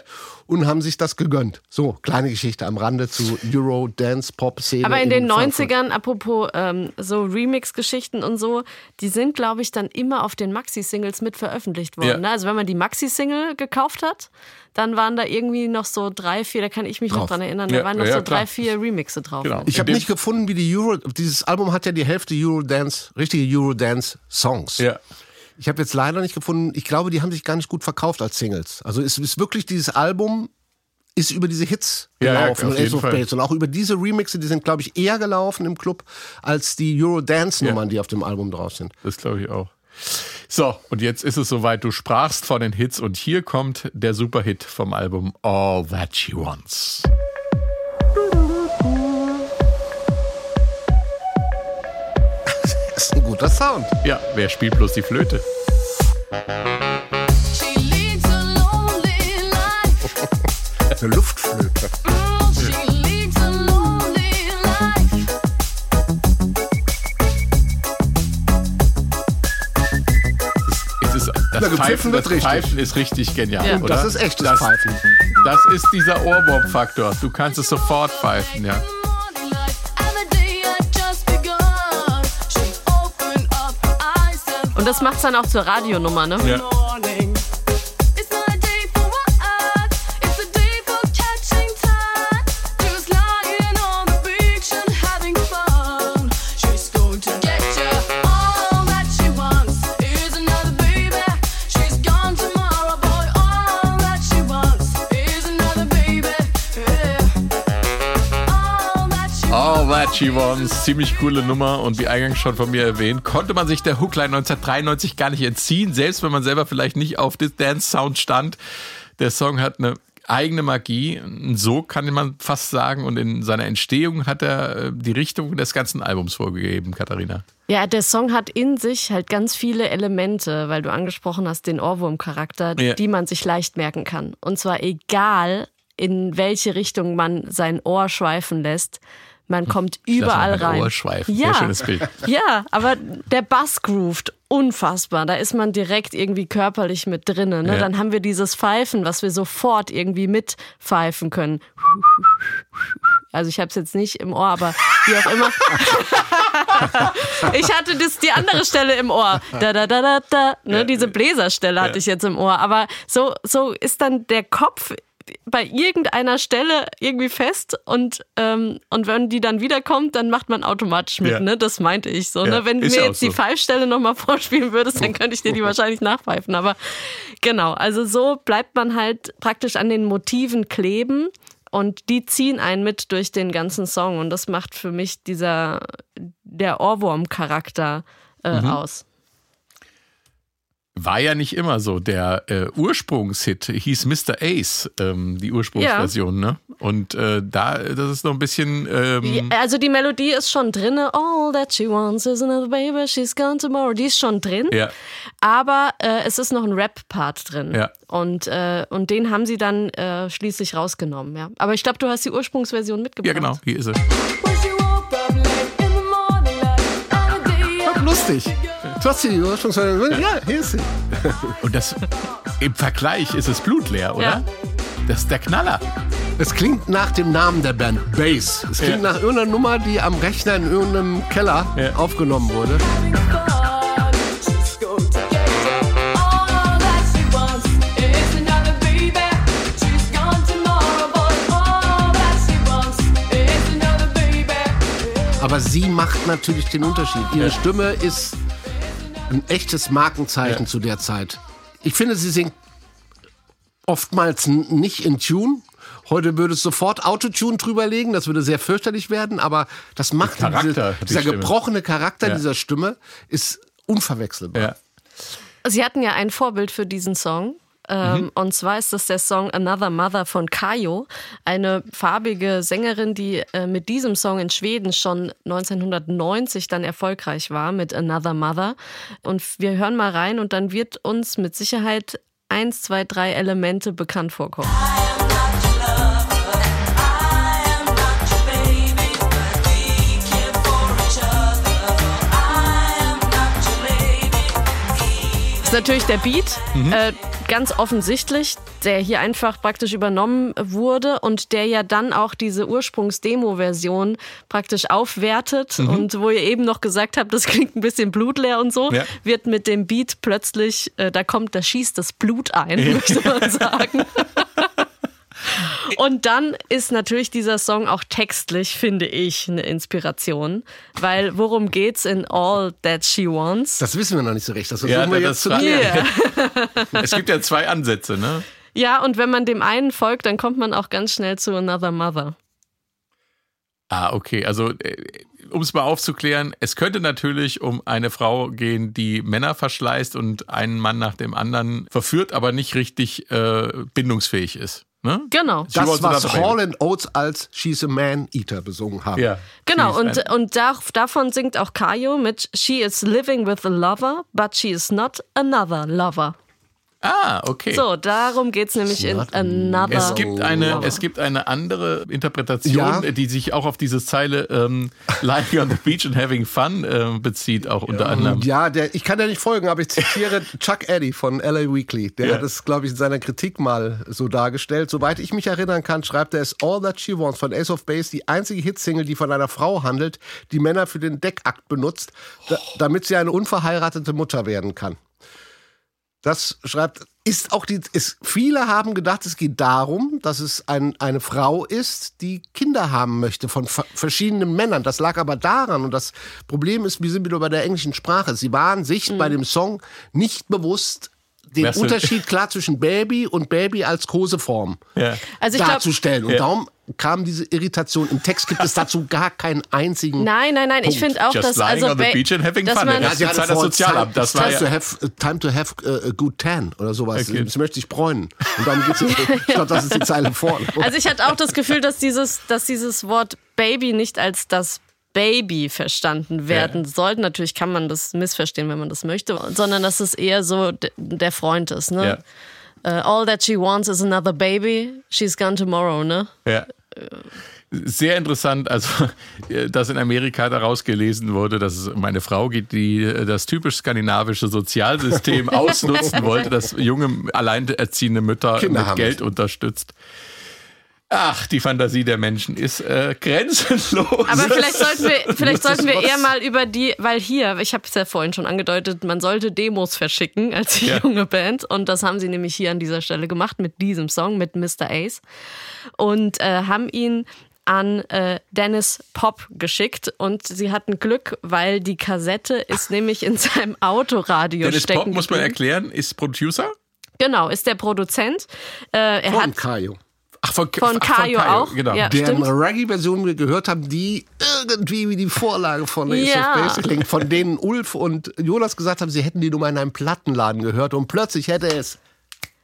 Und haben sich das gegönnt. So, kleine Geschichte am Rande zu Euro, Dance, Pop-Szene. Aber in den Frankfurt. 90ern, apropos ähm, so Remix-Geschichten und so, die sind, glaube ich, dann immer auf den Maxi-Singles mit veröffentlicht worden. Ja. Ne? Also wenn man die Maxi-Single gekauft hat, dann waren da irgendwie noch so drei, vier, da kann ich mich noch Drauf. dran erinnern, Ja, da waren noch ja, so klar. drei, vier Remixe drauf. Genau. Ich habe In nicht gefunden, wie die Euro. Dieses Album hat ja die Hälfte Eurodance, richtige Eurodance-Songs. Ja. Ich habe jetzt leider nicht gefunden. Ich glaube, die haben sich gar nicht gut verkauft als Singles. Also es ist wirklich dieses Album ist über diese Hits Ja, ja, gelaufen auf und Ace of. Base und auch über diese Remixe, die sind glaube ich eher gelaufen im Club als die Eurodance-Nummern, die auf dem Album drauf sind. Das glaube ich auch. So, und jetzt ist es soweit. Du sprachst von den Hits und hier kommt der Superhit vom Album All That She Wants. Guter Sound. Ja, wer spielt bloß die Flöte? She leads a lonely life. *laughs* Eine Luftflöte. Ist, das, gepfiffen Pfeifen, wird das richtig. Pfeifen ist richtig genial, Ja. oder? Das ist echtes das, Pfeifen. Das ist dieser Ohrwurm-Faktor. Du kannst es sofort pfeifen, ja. Und das macht's dann auch zur Radionummer, ne? ja. Wants, ziemlich coole Nummer und wie eingangs schon von mir erwähnt, konnte man sich der Hookline 1993 gar nicht entziehen, selbst wenn man selber vielleicht nicht auf das Dance-Sound stand. Der Song hat eine eigene Magie, so kann man fast sagen und in seiner Entstehung hat er äh, die Richtung des ganzen Albums vorgegeben, Katharina. Ja, der Song hat in sich halt ganz viele Elemente, weil du angesprochen hast, den Ohrwurm-Charakter, Ja. die man sich leicht merken kann. Und zwar egal, in welche Richtung man sein Ohr schweifen lässt. Man kommt überall lasse mal mein rein. Ohr schweifen. Ja. Sehr schönes Bild. *laughs* Ja, aber der Bass groovt unfassbar. Da ist man direkt irgendwie körperlich mit drinnen. Ne? Ja. Dann haben wir dieses Pfeifen, was wir sofort irgendwie mitpfeifen können. Also ich habe es jetzt nicht im Ohr, aber wie auch immer. *laughs* ich hatte das, die andere Stelle im Ohr. Da, da, da, da, da. Ne? Diese Bläserstelle hatte ich jetzt im Ohr. Aber so, so ist dann der Kopf bei irgendeiner Stelle irgendwie fest und, ähm, und wenn die dann wiederkommt, dann macht man automatisch mit. Ja. Ne? Das meinte ich so. Ja, Ne? Wenn du mir jetzt die so. Pfeifstelle nochmal *laughs* vorspielen würdest, dann könnte ich dir die wahrscheinlich nachpfeifen. Aber genau, also so bleibt man halt praktisch an den Motiven kleben und die ziehen einen mit durch den ganzen Song und das macht für mich dieser der Ohrwurm-Charakter äh, Mhm. aus. War ja nicht immer so. Der äh, Ursprungshit hieß Mr. Ace, ähm, die Ursprungsversion, ne? Und äh, da, das ist noch ein bisschen. Ähm, Ja, Also die Melodie ist schon drin. All that she wants is another baby, she's gone tomorrow. Die ist schon drin. Ja. Aber äh, es ist noch ein Rap-Part drin. Ja. Und, äh, und den haben sie dann äh, schließlich rausgenommen. Ja. Aber ich glaube, du hast die Ursprungsversion mitgebracht. ja, genau, hier ist es. Lustig. Du hast die Ursprungsversion. Ja, hier ist sie. Und das im Vergleich ist es blutleer, oder? Ja. Das ist der Knaller. Es klingt nach dem Namen der Band, Bass. Es klingt Ja. nach irgendeiner Nummer, die am Rechner in irgendeinem Keller Ja. aufgenommen wurde. Aber sie macht natürlich den Unterschied. Ihre Ja. Stimme ist ein echtes Markenzeichen Ja. zu der Zeit. Ich finde, sie singt oftmals nicht in Tune. Heute würde es sofort Autotune drüberlegen, das würde sehr fürchterlich werden, aber das macht Charakter diese, die dieser Stimme. gebrochene Charakter Ja. dieser Stimme ist unverwechselbar. Ja. Sie hatten ja ein Vorbild für diesen Song. Ähm, Und zwar ist das der Song Another Mother von Kayo, eine farbige Sängerin, die äh, mit diesem Song in Schweden schon 1990 dann erfolgreich war mit Another Mother. Und wir hören mal rein und dann wird uns mit Sicherheit eins, zwei, drei Elemente bekannt vorkommen. Natürlich der Beat, äh, ganz offensichtlich, der hier einfach praktisch übernommen wurde und der ja dann auch diese Ursprungs-Demo-Version praktisch aufwertet und wo ihr eben noch gesagt habt, das *laughs* klingt ein bisschen blutleer und so, Ja. wird mit dem Beat plötzlich, äh, da kommt, da schießt das Blut ein, möchte man *laughs* sagen. *laughs* Und dann ist natürlich dieser Song auch textlich, finde ich, eine Inspiration. Weil worum geht's in All That She Wants? Das wissen wir noch nicht so recht. Das versuchen Ja, wir das jetzt zu klären. Yeah. *laughs* Es gibt ja zwei Ansätze, ne? Ja, und wenn man dem einen folgt, dann kommt man auch ganz schnell zu Another Mother. Ah, okay. Also, um es mal aufzuklären, es könnte natürlich um eine Frau gehen, die Männer verschleißt und einen Mann nach dem anderen verführt, aber nicht richtig äh, bindungsfähig ist. Ne? Genau. Sie Das, was Hall and Oates als She's a Man-Eater besungen haben. Ja. Genau, und, und da, davon singt auch Kayo mit She is living with a lover, but she is not another lover. Ah, okay. So, darum geht's nämlich in not Another Es gibt, eine, Lover. es gibt eine andere Interpretation, Ja. die sich auch auf diese Zeile ähm, Lying on the Beach and Having Fun äh, bezieht, auch unter anderem. Ja, der, ich kann ja nicht folgen, aber ich zitiere *laughs* Chuck Eddy von LA Weekly. Der Ja. hat es, glaube ich, in seiner Kritik mal so dargestellt. Soweit ich mich erinnern kann, schreibt er es All That She Wants von Ace of Base, die einzige Hitsingle, die von einer Frau handelt, die Männer für den Deckakt benutzt, da, damit sie eine unverheiratete Mutter werden kann. Das schreibt, ist auch die, ist, viele haben gedacht, es geht darum, dass es ein, eine Frau ist, die Kinder haben möchte von ver- verschiedenen Männern. Das lag aber daran, und das Problem ist, wir sind wieder bei der englischen Sprache. Sie waren sich bei dem Song nicht bewusst, den Unterschied klar zwischen Baby und Baby als Koseform Ja. Also ich glaub- darzustellen. und Ja. darum kam diese Irritation. Im Text gibt es dazu gar keinen einzigen. Nein, nein, nein, ich Punkt. finde auch, Just dass lying also on the beach and having dass fun. man, Ja, Das ist die Zeit des Sozialamt. Das war time, ja- to have, time to have a good tan oder sowas. Okay. Sie möchte sich bräunen. Und darum geht's. ich glaube, das ist die Zeile vorne. *laughs* Also ich hatte auch das Gefühl, dass dieses, dass dieses Wort Baby nicht als das Baby verstanden werden sollte. Natürlich kann man das missverstehen, wenn man das möchte, sondern dass es eher so der Freund ist. Ne? Äh, all that she wants is another baby. She's gone tomorrow, ne? Ja. Sehr interessant, also *laughs* dass in Amerika daraus gelesen wurde, dass es um eine Frau geht, die äh, das typisch skandinavische Sozialsystem *laughs* ausnutzen wollte, dass junge, alleinerziehende Mütter Kinder mit Geld unterstützt. Ach, die Fantasie der Menschen ist äh, grenzenlos. Aber *laughs* vielleicht sollten wir, vielleicht sollten wir eher mal über die, weil hier, ich habe es ja vorhin schon angedeutet, man sollte Demos verschicken als Ja. junge Band und das haben sie nämlich hier an dieser Stelle gemacht mit diesem Song, mit Mr. Ace und äh, haben ihn an äh, Dennis Pop geschickt und sie hatten Glück, weil die Kassette ist nämlich in seinem Autoradio Dennis stecken Pop, muss man erklären, ist Producer. Genau, ist der Produzent. Äh, er Von hat Kayo. Ach, von, Von Kayo auch? Genau. Ja. deren. Reggae-Version wir gehört haben, die irgendwie wie die Vorlage von Ace Ja. of Base klingt, von denen Ulf und Jonas gesagt haben, sie hätten die nur mal in einem Plattenladen gehört und plötzlich hätte es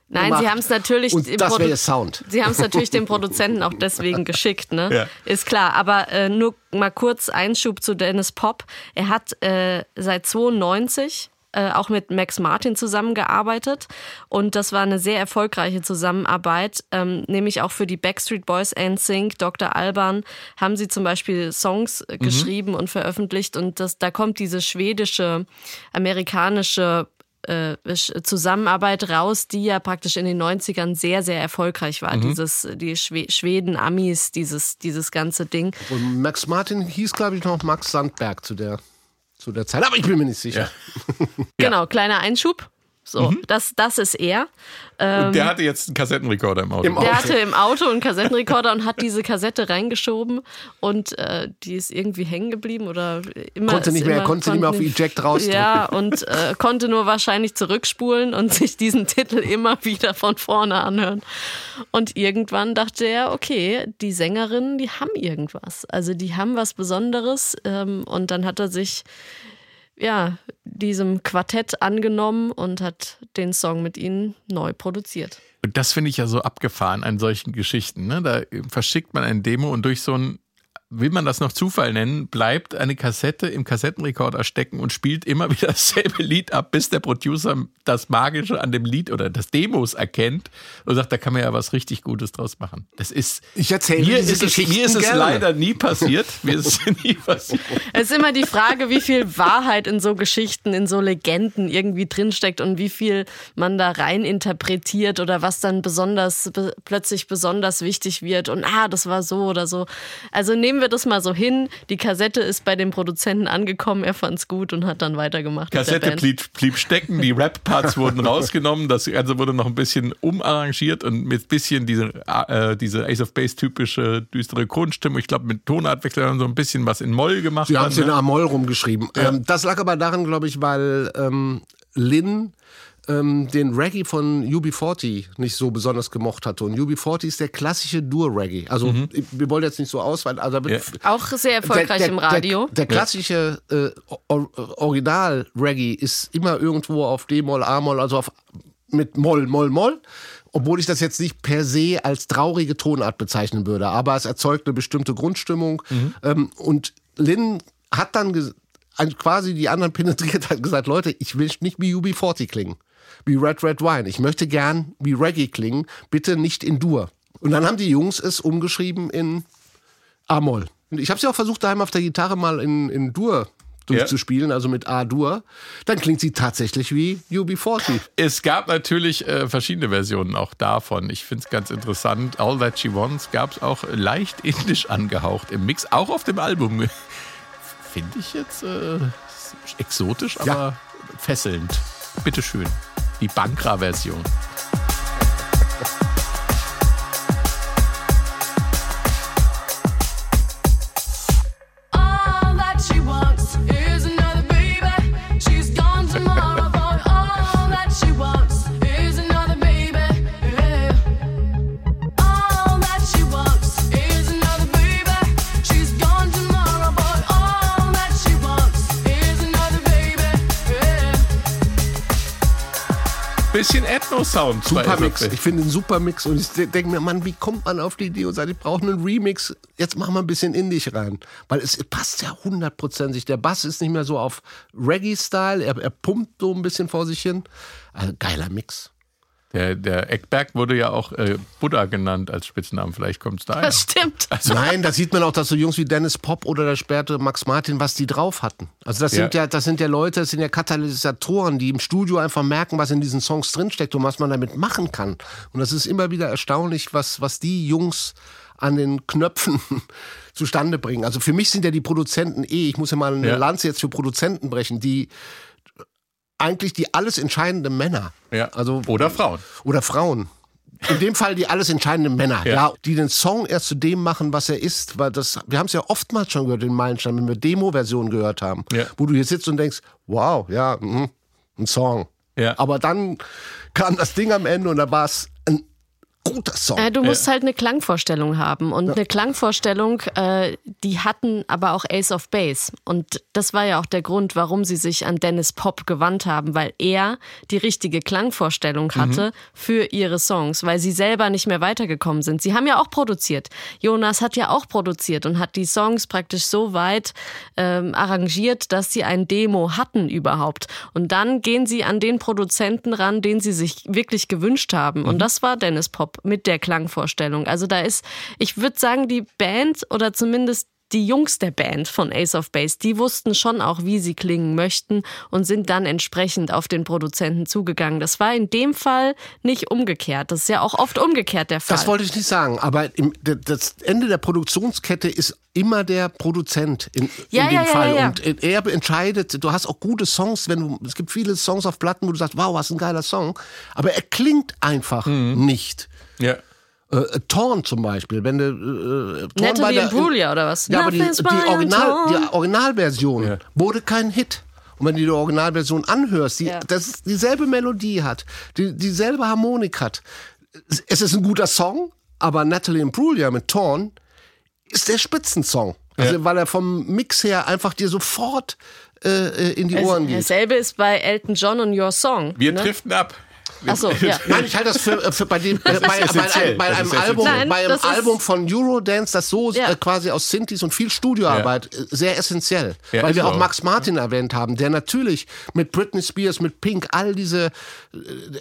Nein, gemacht. sie haben es natürlich. Und das wäre Sound. Sie haben es natürlich dem *laughs* Produzenten auch deswegen geschickt, ne? Ja. Ist klar. Aber äh, nur mal kurz Einschub zu Dennis Pop. Er hat äh, seit 92 äh, auch mit Max Martin zusammengearbeitet und das war eine sehr erfolgreiche Zusammenarbeit, ähm, nämlich auch für die Backstreet Boys, NSYNC, Dr. Alban haben sie zum Beispiel Songs äh, geschrieben und veröffentlicht und das, da kommt diese schwedische, amerikanische äh, Zusammenarbeit raus, die ja praktisch in den 90ern sehr, sehr erfolgreich war. Dieses, die Schwe Schweden, Amis, dieses, dieses ganze Ding. Und Max Martin hieß, glaube ich, noch Max Sandberg zu der, zu der Zeit, aber ich bin mir nicht sicher. *laughs* Genau, kleiner Einschub. So, Mhm. das, das ist er. Und der hatte jetzt einen Kassettenrekorder im Auto. Im Der Auto. hatte im Auto einen Kassettenrekorder und hat diese Kassette reingeschoben und äh, die ist irgendwie hängen geblieben oder immer. Konnte nicht mehr- immer, konnte nicht mehr auf Eject rausdrücken. Ja, und äh, konnte nur wahrscheinlich zurückspulen und sich diesen Titel immer wieder von vorne anhören. Und irgendwann dachte er, okay, die Sängerinnen, die haben irgendwas. Also die haben was Besonderes. Ähm, und dann hat er sich ja, diesem Quartett angenommen und hat den Song mit ihnen neu produziert. Und das finde ich ja so abgefahren an solchen Geschichten. Ne? Da verschickt man ein Demo und durch so ein, will man das noch Zufall nennen, bleibt eine Kassette im Kassettenrekorder stecken und spielt immer *laughs* wieder dasselbe Lied ab, bis der Producer das Magische an dem Lied oder das Demos erkennt und sagt, da kann man ja was richtig Gutes draus machen. Das ist. Ich erzähle mir diese ist, es, mir ist es gerne. leider nie passiert. Mir ist es nie *laughs* passiert. Es ist immer die Frage, wie viel Wahrheit in so Geschichten, in so Legenden irgendwie drinsteckt und wie viel man da rein interpretiert oder was dann besonders be plötzlich besonders wichtig wird und ah, das war so oder so. Also nehmen wir das mal so hin. Die Kassette ist bei dem Produzenten angekommen, er fand's gut und hat dann weitergemacht. mit der Kassette Band. blieb, blieb stecken, die Rap-Parts wurden *laughs* rausgenommen, das Ganze wurde noch ein bisschen umarrangiert und mit bisschen diese, äh, diese Ace of Base typische düstere Grundstimmung. Ich glaube, mit Tonartwechsel haben sie so ein bisschen was in Moll gemacht. Sie haben es in ne? Amol rumgeschrieben. Ähm, das lag aber daran, glaube ich, weil ähm, Lynn ähm, den Reggae von UB40 nicht so besonders gemocht hatte. Und UB40 ist der klassische Dur-Reggae. Also wir wollen jetzt nicht so ausweiten. Also Ja. Auch sehr erfolgreich der, im Radio. Der, der klassische äh, Or Original-Reggae ist immer irgendwo auf D-Moll, A-Moll, also auf, mit Moll, Moll, Moll. Obwohl ich das jetzt nicht per se als traurige Tonart bezeichnen würde, aber es erzeugt eine bestimmte Grundstimmung. Ähm, und Lynn hat dann quasi die anderen *laughs* penetriert, hat gesagt, Leute, ich will nicht wie UB40 klingen, wie Red Red Wine. Ich möchte gern wie Reggae klingen, bitte nicht in Dur. Und dann haben die Jungs es umgeschrieben in A-Moll. Ich habe es ja auch versucht, daheim auf der Gitarre mal in, in Dur durchzuspielen, also mit A-Dur. Dann klingt sie tatsächlich wie UB40. Es gab natürlich äh, verschiedene Versionen auch davon. Ich finde es ganz interessant. All That She Wants gab es auch leicht *laughs* indisch angehaucht im Mix, auch auf dem Album. Finde ich jetzt äh, exotisch, aber Ja. fesselnd. Bitteschön. Die Bankra-Version. Ethno-Sound. Super Mix. Ich finde einen super Mix. Und ich denke mir, Mann, wie kommt man auf die Idee und sagt, ich brauche einen Remix. Jetzt machen wir ein bisschen Indisch rein. Weil es passt ja hundertprozentig. Der Bass ist nicht mehr so auf Reggae-Style. Er, er pumpt so ein bisschen vor sich hin. Also, geiler Mix. Der, der Eckberg wurde ja auch äh, Buddha genannt als Spitznamen. Vielleicht kommt es daher. Das stimmt. Nein, da sieht man auch, dass so Jungs wie Dennis Pop oder der späte Max Martin, was die drauf hatten. Also das sind Ja. ja, das sind ja Leute, das sind ja Katalysatoren, die im Studio einfach merken, was in diesen Songs drinsteckt und was man damit machen kann. Und das ist immer wieder erstaunlich, was, was die Jungs an den Knöpfen *laughs* zustande bringen. Also für mich sind ja die Produzenten eh, ich muss ja mal eine Ja. Lanze jetzt für Produzenten brechen, die eigentlich die alles entscheidende Männer. Ja. Also Oder Frauen. oder Frauen. In dem Fall die alles entscheidenden Männer, Ja. ja. die den Song erst zu dem machen, was er ist. Weil das, wir haben es ja oftmals schon gehört in Meilenstein, wenn wir Demo-Versionen gehört haben, Ja. wo du hier sitzt und denkst, wow, ja, mhm, ein Song. Ja. Aber dann kam das Ding am Ende und da war es guter Song. Äh, du musst halt eine Klangvorstellung haben. Und eine Klangvorstellung, äh, die hatten aber auch Ace of Base. Und das war ja auch der Grund, warum sie sich an Dennis Pop gewandt haben, weil er die richtige Klangvorstellung hatte für ihre Songs, weil sie selber nicht mehr weitergekommen sind. Sie haben ja auch produziert. Jonas hat ja auch produziert und hat die Songs praktisch so weit ähm, arrangiert, dass sie ein Demo hatten überhaupt. Und dann gehen sie an den Produzenten ran, den sie sich wirklich gewünscht haben. Und das war Dennis Pop mit der Klangvorstellung. Also da ist, ich würde sagen, die Band oder zumindest die Jungs der Band von Ace of Base, die wussten schon auch, wie sie klingen möchten und sind dann entsprechend auf den Produzenten zugegangen. Das war in dem Fall nicht umgekehrt. Das ist ja auch oft umgekehrt der Fall. Das wollte ich nicht sagen, aber im, das Ende der Produktionskette ist immer der Produzent in, Ja, in dem ja, ja, Fall. ja, ja. Und er entscheidet, du hast auch gute Songs, wenn du, es gibt viele Songs auf Platten, wo du sagst, wow, was ein geiler Song, aber er klingt einfach Mhm. nicht. Ja. Äh, Torn zum Beispiel, wenn du äh, Torn bei Natalie der- Imbruglia oder was? Ja, aber die, die, Original, torn. die Originalversion Ja. wurde kein Hit. Und wenn du die Originalversion anhörst, die Ja. das dieselbe Melodie hat, die, dieselbe Harmonik hat. Es ist ein guter Song, aber Natalie Imbruglia mit Torn ist der Spitzensong. Also, Ja. weil er vom Mix her einfach dir sofort äh, in die Ohren geht. Dasselbe ist bei Elton John und Your Song. Wir ne? driften ab. Ach so, ja. *laughs* Nein, ich halte das für, äh, für bei, dem, bei, bei, bei Das einem Album, essentiell. bei einem Nein, Album von Eurodance, das so Ja. äh, quasi aus Synthes und viel Studioarbeit äh, sehr essentiell. Ja, Weil wir auch auch. Max Martin erwähnt haben, der natürlich mit Britney Spears, mit Pink, all diese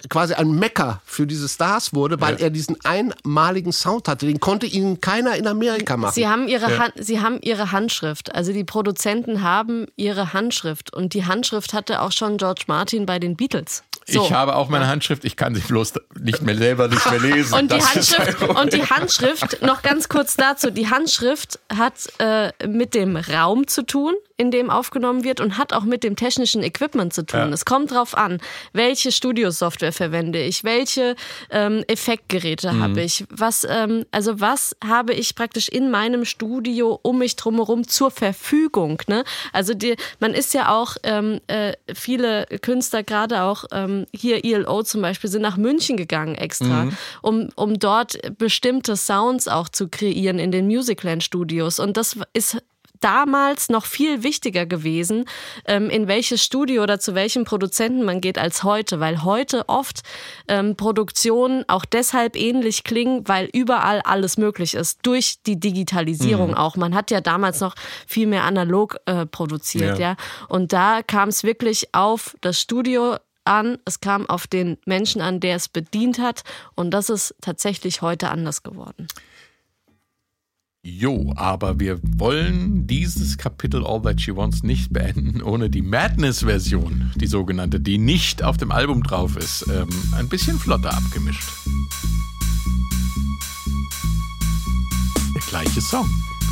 quasi ein Mecker für diese Stars wurde, weil Ja. er diesen einmaligen Sound hatte. Den konnte ihnen keiner in Amerika machen. Sie haben ihre Hand, sie haben ihre Handschrift. Also die Produzenten haben ihre Handschrift und die Handschrift hatte auch schon George Martin bei den Beatles. So. Ich habe auch meine Handschrift, ich kann sie bloß nicht mehr selber nicht mehr *laughs* lesen. Und die, Handschrift, und die *laughs* Handschrift, noch ganz kurz dazu, die Handschrift hat äh, mit dem Raum zu tun, in dem aufgenommen wird und hat auch mit dem technischen Equipment zu tun. Ja. Es kommt drauf an, welche Studiosoftware verwende ich, welche ähm, Effektgeräte Mhm. habe ich, was, ähm, also was habe ich praktisch in meinem Studio um mich drumherum zur Verfügung. Ne? Also die, man ist ja auch, ähm, äh, viele Künstler, gerade auch ähm, hier ILO zum Beispiel, sind nach München gegangen extra, um, um dort bestimmte Sounds auch zu kreieren in den Musicland-Studios. Und das ist damals noch viel wichtiger gewesen, ähm, in welches Studio oder zu welchem Produzenten man geht als heute, weil heute oft ähm, Produktionen auch deshalb ähnlich klingen, weil überall alles möglich ist, durch die Digitalisierung auch. Man hat ja damals noch viel mehr analog äh, produziert, Ja. ja. Und da kam es wirklich auf das Studio an, es kam auf den Menschen an, der es bedient hat und das ist tatsächlich heute anders geworden. Jo, aber wir wollen dieses Kapitel All That She Wants nicht beenden, ohne die Madness-Version, die sogenannte, die nicht auf dem Album drauf ist, ähm, ein bisschen flotter abgemischt. Der gleiche Song.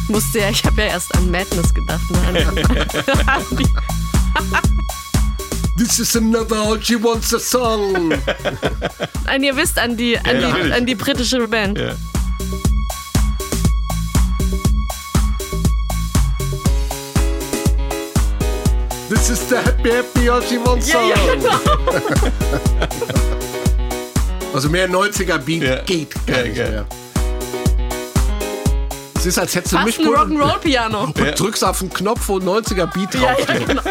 Musste ja, ich habe ja erst an Madness gedacht. Ne? *laughs* This is another All She Wants a Song. *laughs* An, ihr wisst, an die, an, Ja, die, an die britische Band. Ja. This is the happy, happy She Wants Ja, Song. ja, genau. *laughs* Also mehr 90er Beat Ja. geht gar Ja, nicht ja. mehr. Es ist, als hättest du Fast ein Rock'n'Roll-Piano. und drückst auf den Knopf, wo 90er Beat Ja, drauf ja, genau.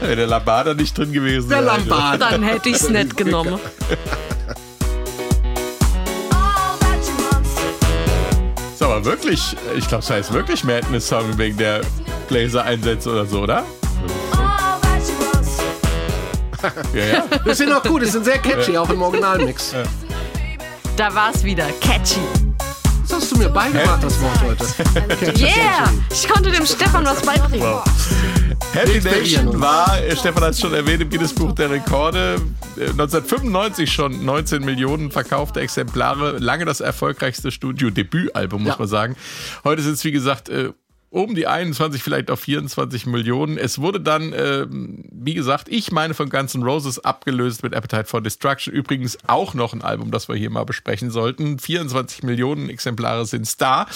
Wäre der Lambada nicht drin gewesen. Der wäre- Lambada. Dann hätte ich es nicht genommen. Ist aber wirklich, ich glaube, es heißt wirklich Madness-Song wegen der Bläser-Einsätze oder so, oder? Ja, ja. Das sind auch gut, die sind sehr catchy, auch im Originalmix. Da war es wieder. Catchy. Das hast du mir beigebracht, das Wort heute. *laughs* Catchy, Yeah! catchy. Ich konnte dem Stefan was beibringen. Happy Nichts verlieren Nation war, äh, Stefan hat es schon erwähnt, im Guinness-Buch der Rekorde, äh, 1995 schon 19 Millionen verkaufte Exemplare, lange das erfolgreichste Studio-Debütalbum, muss Ja. man sagen. Heute sind es, wie gesagt, äh, um die 21, vielleicht auf 24 Millionen. Es wurde dann, ähm, wie gesagt, ich meine von Guns N' Roses abgelöst mit Appetite for Destruction. Übrigens auch noch ein Album, das wir hier mal besprechen sollten. 24 Millionen Exemplare sind da.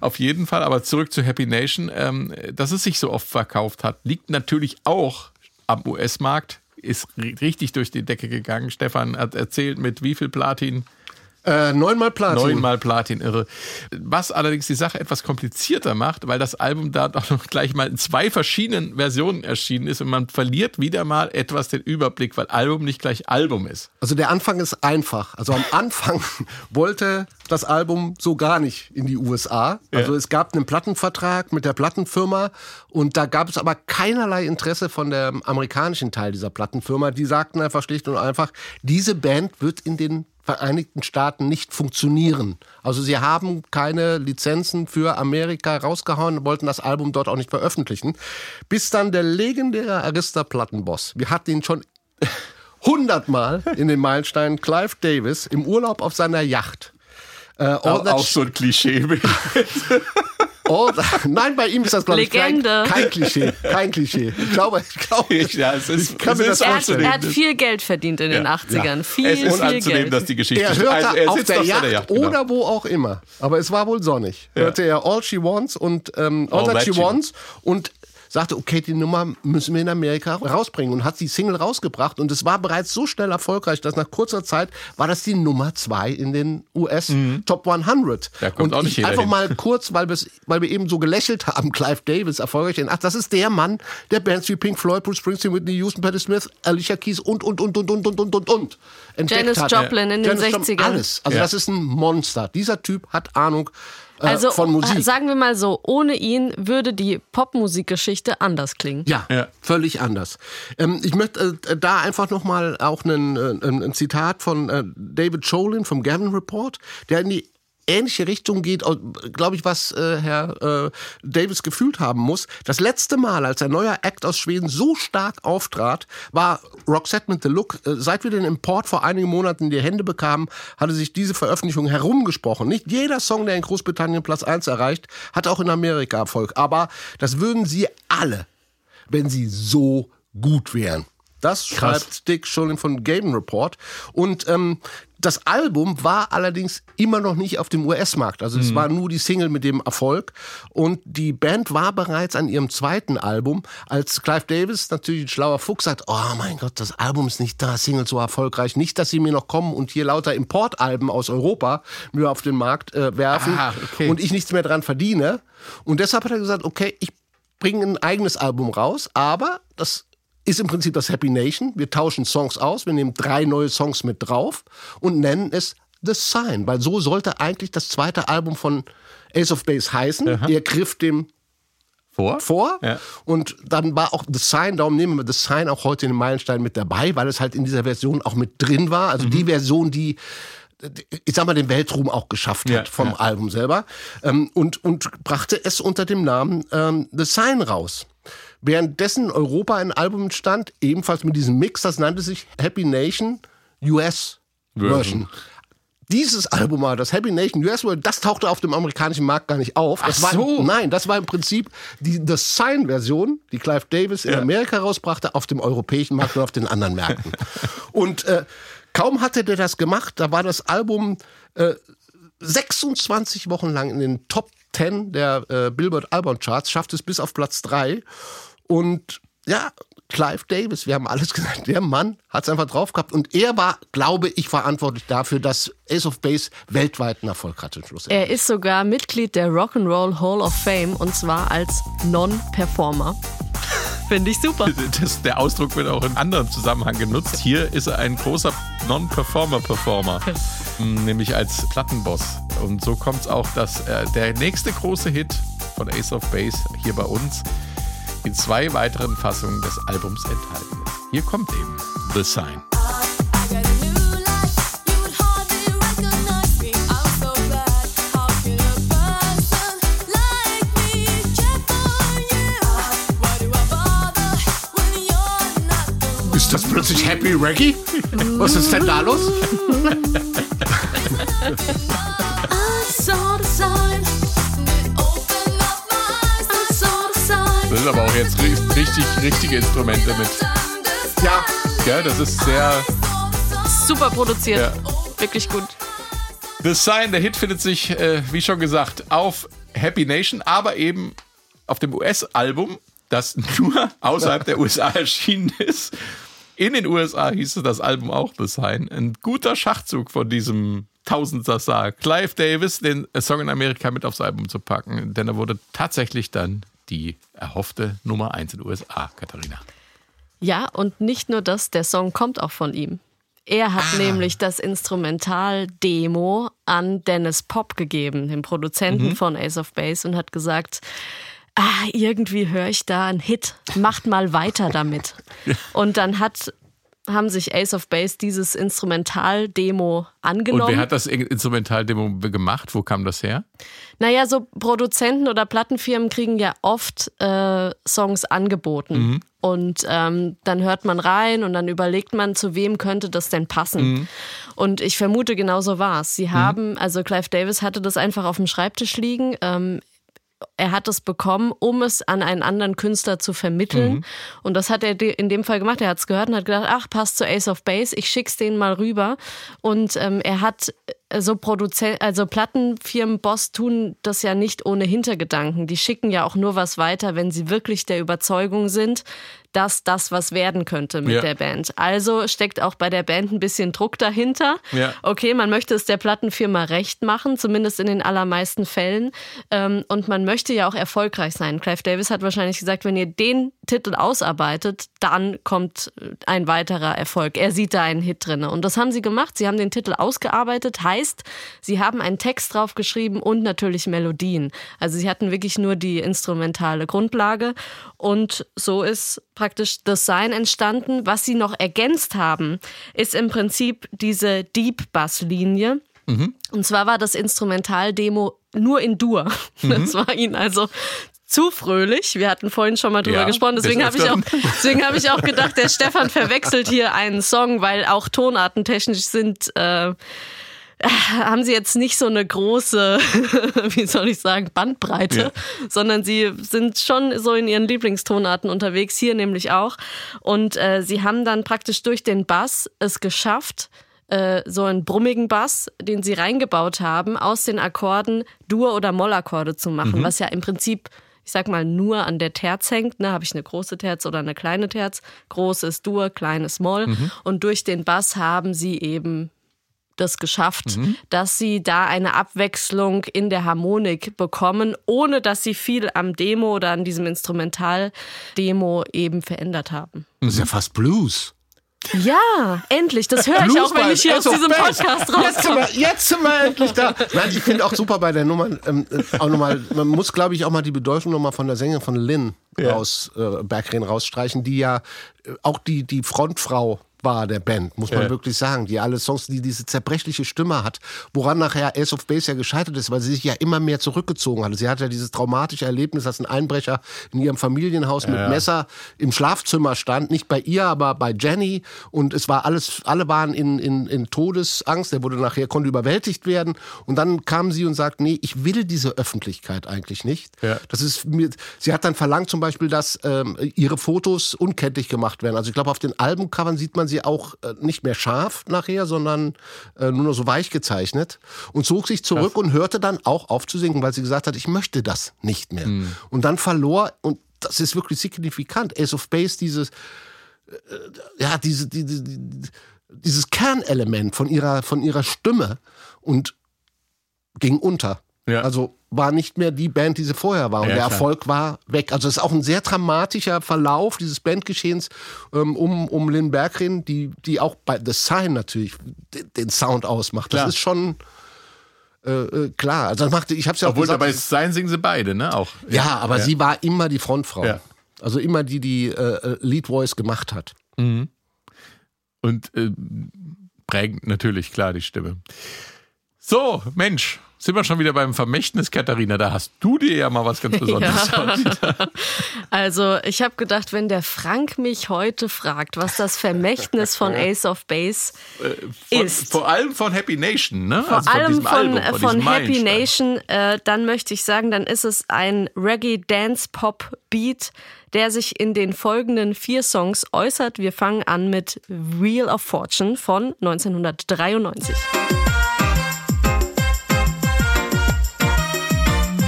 Auf jeden Fall, aber zurück zu Happy Nation. Ähm, dass es sich so oft verkauft hat, liegt natürlich auch am US-Markt. Ist ri- richtig durch die Decke gegangen. Stefan hat erzählt, mit wie viel Platin? Äh, neunmal Platin. Neunmal Platin, irre. Was allerdings die Sache etwas komplizierter macht, weil das Album da doch noch gleich mal in zwei verschiedenen Versionen erschienen ist und man verliert wieder mal etwas den Überblick, weil Album nicht gleich Album ist. Also der Anfang ist einfach. Also am Anfang *laughs* wollte das Album so gar nicht in die USA. Also Ja. es gab einen Plattenvertrag mit der Plattenfirma und da gab es aber keinerlei Interesse von dem amerikanischen Teil dieser Plattenfirma. Die sagten einfach schlicht und einfach, diese Band wird in den Vereinigten Staaten nicht funktionieren. Also sie haben keine Lizenzen für Amerika rausgehauen, wollten das Album dort auch nicht veröffentlichen. Bis dann der legendäre Arista Plattenboss, wir hatten ihn schon *laughs* hundertmal in den Meilensteinen, Clive Davis im Urlaub auf seiner Yacht. Äh, Auch, auch so ein Klischee. *laughs* all *laughs* that- nein, bei ihm ist das glaube ich kein, Legende. kein Klischee, kein Klischee. Ich glaube, ich glaube, ja, es ist, ich kann mir es das ist Er hat, vorstellen. er hat viel Geld verdient in den Ja. 80ern. Viel, es ist viel anzunehmen, Geld. dass die Geschichte Er hörte Also, er auf der auf Yacht, seiner Yacht genau. oder wo auch immer. Aber es war wohl sonnig. Hörte er All She Wants und ähm, All, That, She Wants und sagte, okay, die Nummer müssen wir in Amerika rausbringen und hat die Single rausgebracht und es war bereits so schnell erfolgreich, dass nach kurzer Zeit war das die Nummer zwei in den US Top 100. Da kommt und auch nicht ich jeder einfach hin. mal kurz, weil, weil wir eben so gelächelt haben, *laughs* Clive Davis erfolgreich in, ach, das ist der Mann, der Bands wie Pink Floyd, Bruce Springsteen, Whitney Houston, Patti Smith, Alicia Keys und, und, und, und, und, und, und, und, und entdeckt Janis. Joplin in den Janis Joplin, 60ern. Alles. Also Ja. das ist ein Monster. Dieser Typ hat Ahnung Also von Musik. sagen wir mal so, ohne ihn würde die Popmusikgeschichte anders klingen. Ja, Ja. völlig anders. Ähm, ich möchte äh, da einfach nochmal auch einen, äh, ein, ein Zitat von äh, David Cholin vom Gavin Report, der in die ähnliche Richtung geht, glaube ich, was äh, Herr äh, Davis gefühlt haben muss. Das letzte Mal, als ein neuer Act aus Schweden so stark auftrat, war Roxette mit The Look. Äh, seit wir den Import vor einigen Monaten in die Hände bekamen, hatte sich diese Veröffentlichung herumgesprochen. Nicht jeder Song, der in Großbritannien Platz 1 erreicht, hat auch in Amerika Erfolg. Aber das würden sie alle wenn sie so gut wären. Das schreibt Dick Schulin von Gaben Report. Und ähm, das Album war allerdings immer noch nicht auf dem US-Markt. Also es war nur die Single mit dem Erfolg. Und die Band war bereits an ihrem zweiten Album, als Clive Davis, natürlich ein schlauer Fuchs, sagt, oh mein Gott, das Album ist nicht da, Single so erfolgreich. Nicht, dass sie mir noch kommen und hier lauter Importalben aus Europa mir auf den Markt äh, werfen Ah, okay. und ich nichts mehr dran verdiene. Und deshalb hat er gesagt, okay, ich bringen ein eigenes Album raus, aber das ist im Prinzip das Happy Nation. Wir tauschen Songs aus, wir nehmen drei neue Songs mit drauf und nennen es The Sign, weil so sollte eigentlich das zweite Album von Ace of Base heißen. Er griff dem Vor? vor Ja. und dann war auch The Sign, darum nehmen wir The Sign auch heute in den Meilenstein mit dabei, weil es halt in dieser Version auch mit drin war. Also Mhm. die Version, die ich sag mal, den Weltruhm auch geschafft Ja, hat vom ja. Album selber ähm, und, und brachte es unter dem Namen ähm, The Sign raus. Währenddessen in Europa ein Album entstand, ebenfalls mit diesem Mix, das nannte sich Happy Nation US Version. Version. Dieses Album, aber das Happy Nation US World, das tauchte auf dem amerikanischen Markt gar nicht auf. Das Ach war, so. Nein, das war im Prinzip die The Sign-Version, die Clive Davis in Ja. Amerika rausbrachte, auf dem europäischen Markt und auf den anderen Märkten. *laughs* und äh, kaum hatte der das gemacht, da war das Album äh, 26 Wochen lang in den Top 10 der äh, Billboard Album Charts, schafft es bis auf Platz 3. Und ja, Clive Davis, wir haben alles *laughs* gesagt, der Mann hat es einfach drauf gehabt. Und er war, glaube ich, verantwortlich dafür, dass Ace of Base weltweit einen Erfolg hatte. Schlussendlich. Er ist sogar Mitglied der Rock'n'Roll Hall of Fame und zwar als Non-Performer. *laughs* Finde ich super. Das, der Ausdruck wird auch in anderen Zusammenhang genutzt. Hier ist er ein großer Non-Performer-Performer, m, nämlich als Plattenboss. Und so kommt es auch, dass äh, der nächste große Hit von Ace of Base hier bei uns in zwei weiteren Fassungen des Albums enthalten. Hier kommt eben The Sign. Ist das plötzlich Happy Reggae? Was ist denn da los? *laughs* I saw the sign. Das sind aber auch jetzt ri- richtig, richtige Instrumente mit. Ja, Ja, das ist sehr. Super produziert. Ja. Wirklich gut. The Sign, der Hit findet sich, äh, wie schon gesagt, auf Happy Nation, aber eben auf dem US-Album, das nur *laughs* außerhalb der USA erschienen ist. In den USA hieß es das Album auch The Sign. Ein guter Schachzug von diesem tausend das sah. Clive Davis, den Song in Amerika mit aufs Album zu packen, denn er wurde tatsächlich dann die erhoffte Nummer 1 in den USA, Katharina. Ja, und nicht nur das, der Song kommt auch von ihm. Er hat nämlich das Instrumental-Demo an Dennis Pop gegeben, dem Produzenten von Ace of Base, und hat gesagt, ah, irgendwie höre ich da einen Hit, macht mal weiter damit. *laughs* Und dann hat, haben sich Ace of Base dieses Instrumental-Demo Und angenommen. wer hat das Instrumentaldemo gemacht? Wo kam das her? Naja, so Produzenten oder Plattenfirmen kriegen ja oft äh, Songs angeboten. Und ähm, dann hört man rein und dann überlegt man, zu wem könnte das denn passen. Und ich vermute, genau so war es. Sie haben, also Clive Davis hatte das einfach auf dem Schreibtisch liegen. Ähm, er hat es bekommen, um es an einen anderen Künstler zu vermitteln. Und das hat er in dem Fall gemacht. Er hat es gehört und hat gedacht, ach, passt zu Ace of Base, ich schick's denen mal rüber. Und ähm, er hat so Produzent, also Plattenfirmenboss tun das ja nicht ohne Hintergedanken. Die schicken ja auch nur was weiter, wenn sie wirklich der Überzeugung sind, dass das was werden könnte mit Ja. der Band. Also steckt auch bei der Band ein bisschen Druck dahinter. Ja. Okay, man möchte es der Plattenfirma recht machen, zumindest in den allermeisten Fällen. Ähm, und man möchte ja auch erfolgreich sein. Clive Davis hat wahrscheinlich gesagt, wenn ihr den Titel ausarbeitet, dann kommt ein weiterer Erfolg. Er sieht da einen Hit drin. Und das haben sie gemacht. Sie haben den Titel ausgearbeitet. Heißt, sie haben einen Text drauf geschrieben und natürlich Melodien. Also sie hatten wirklich nur die instrumentale Grundlage. Und so ist praktisch das Sein entstanden. Was sie noch ergänzt haben, ist im Prinzip diese Deep Bass Linie. Und zwar war das Instrumentaldemo nur in Dur. *laughs* Das war ihnen also zu fröhlich. Wir hatten vorhin schon mal drüber Ja, gesprochen. Deswegen des habe ich, auch, deswegen hab ich auch gedacht, der Stefan verwechselt hier einen Song, weil auch tonartentechnisch sind. Äh, haben sie jetzt nicht so eine große, *laughs* wie soll ich sagen, Bandbreite, Ja. sondern sie sind schon so in ihren Lieblingstonarten unterwegs, hier nämlich auch. Und äh, sie haben dann praktisch durch den Bass es geschafft, äh, so einen brummigen Bass, den sie reingebaut haben, aus den Akkorden Dur- oder Mollakkorde zu machen, was ja im Prinzip ich sag mal, nur an der Terz hängt. Ne? Habe ich eine große Terz oder eine kleine Terz? Großes Dur, kleines Moll. Und durch den Bass haben sie eben das geschafft, dass sie da eine Abwechslung in der Harmonik bekommen, ohne dass sie viel am Demo oder an diesem Instrumental-Demo eben verändert haben. Das ist ja fast Blues. Ja, endlich. Das höre ich auch, wenn ich hier aus diesem. Podcast Jetzt sind, rauskomme. wir, jetzt sind wir endlich da. Nein, ich finde auch super bei der Nummer, ähm, äh, auch nochmal, man muss glaube ich auch mal die Bedeutung nochmal von der Sängerin von Lynn raus, äh, Berggren rausstreichen, die ja äh, auch die, die Frontfrau war der Band, muss man Ja. wirklich sagen, die alle Songs, die diese zerbrechliche Stimme hat, woran nachher Ace of Base ja gescheitert ist, weil sie sich ja immer mehr zurückgezogen hatte. Sie hatte ja dieses traumatische Erlebnis, dass ein Einbrecher in ihrem Familienhaus mit Messer im Schlafzimmer stand, nicht bei ihr, aber bei Jenny und es war alles, alle waren in, in, in Todesangst, der wurde nachher, konnte überwältigt werden und dann kam sie und sagt, nee, ich will diese Öffentlichkeit eigentlich nicht. Ja. Das ist mir, sie hat dann verlangt zum Beispiel, dass ähm, ihre Fotos unkenntlich gemacht werden. Also ich glaube, auf den Albencovern sieht man sie auch äh, nicht mehr scharf nachher, sondern äh, nur noch so weich gezeichnet und zog sich zurück und hörte dann auch auf zu singen, weil sie gesagt hat, ich möchte das nicht mehr. Und dann verlor, und das ist wirklich signifikant, Ace of Base dieses, äh, ja, diese, diese, die- dieses Kernelement von ihrer, von ihrer Stimme und ging unter. Ja. Also war nicht mehr die Band, die sie vorher war. Und Ja, der. Erfolg war weg. Also es ist auch ein sehr dramatischer Verlauf dieses Bandgeschehens ähm, um, um Lynn Berggren, die, die auch bei The Sign natürlich den, Sound ausmacht. Klar. Das ist schon äh, äh, klar. Also das machte, ich habe ja auch Obwohl gesagt, dabei sein singen sie beide, ne? Auch. ja, aber sie war immer die Frontfrau. Also immer die, die äh, äh, Lead Voice gemacht hat. Und äh, prägend natürlich, klar, die Stimme. So, Mensch, sind wir schon wieder beim Vermächtnis, Katharina. Da hast du dir ja mal was ganz *laughs* Besonderes ausgedacht. Also ich habe gedacht, wenn der Frank mich heute fragt, was das Vermächtnis von *laughs* Ace of Base Von, ist. Vor allem von Happy Nation, ne? Vor allem diesem von, Album, äh, von, von Happy. Nation, äh, dann möchte ich sagen, dann ist es ein Reggae-Dance-Pop-Beat, der sich in den folgenden vier Songs äußert. Wir fangen an mit Wheel of Fortune von 1993.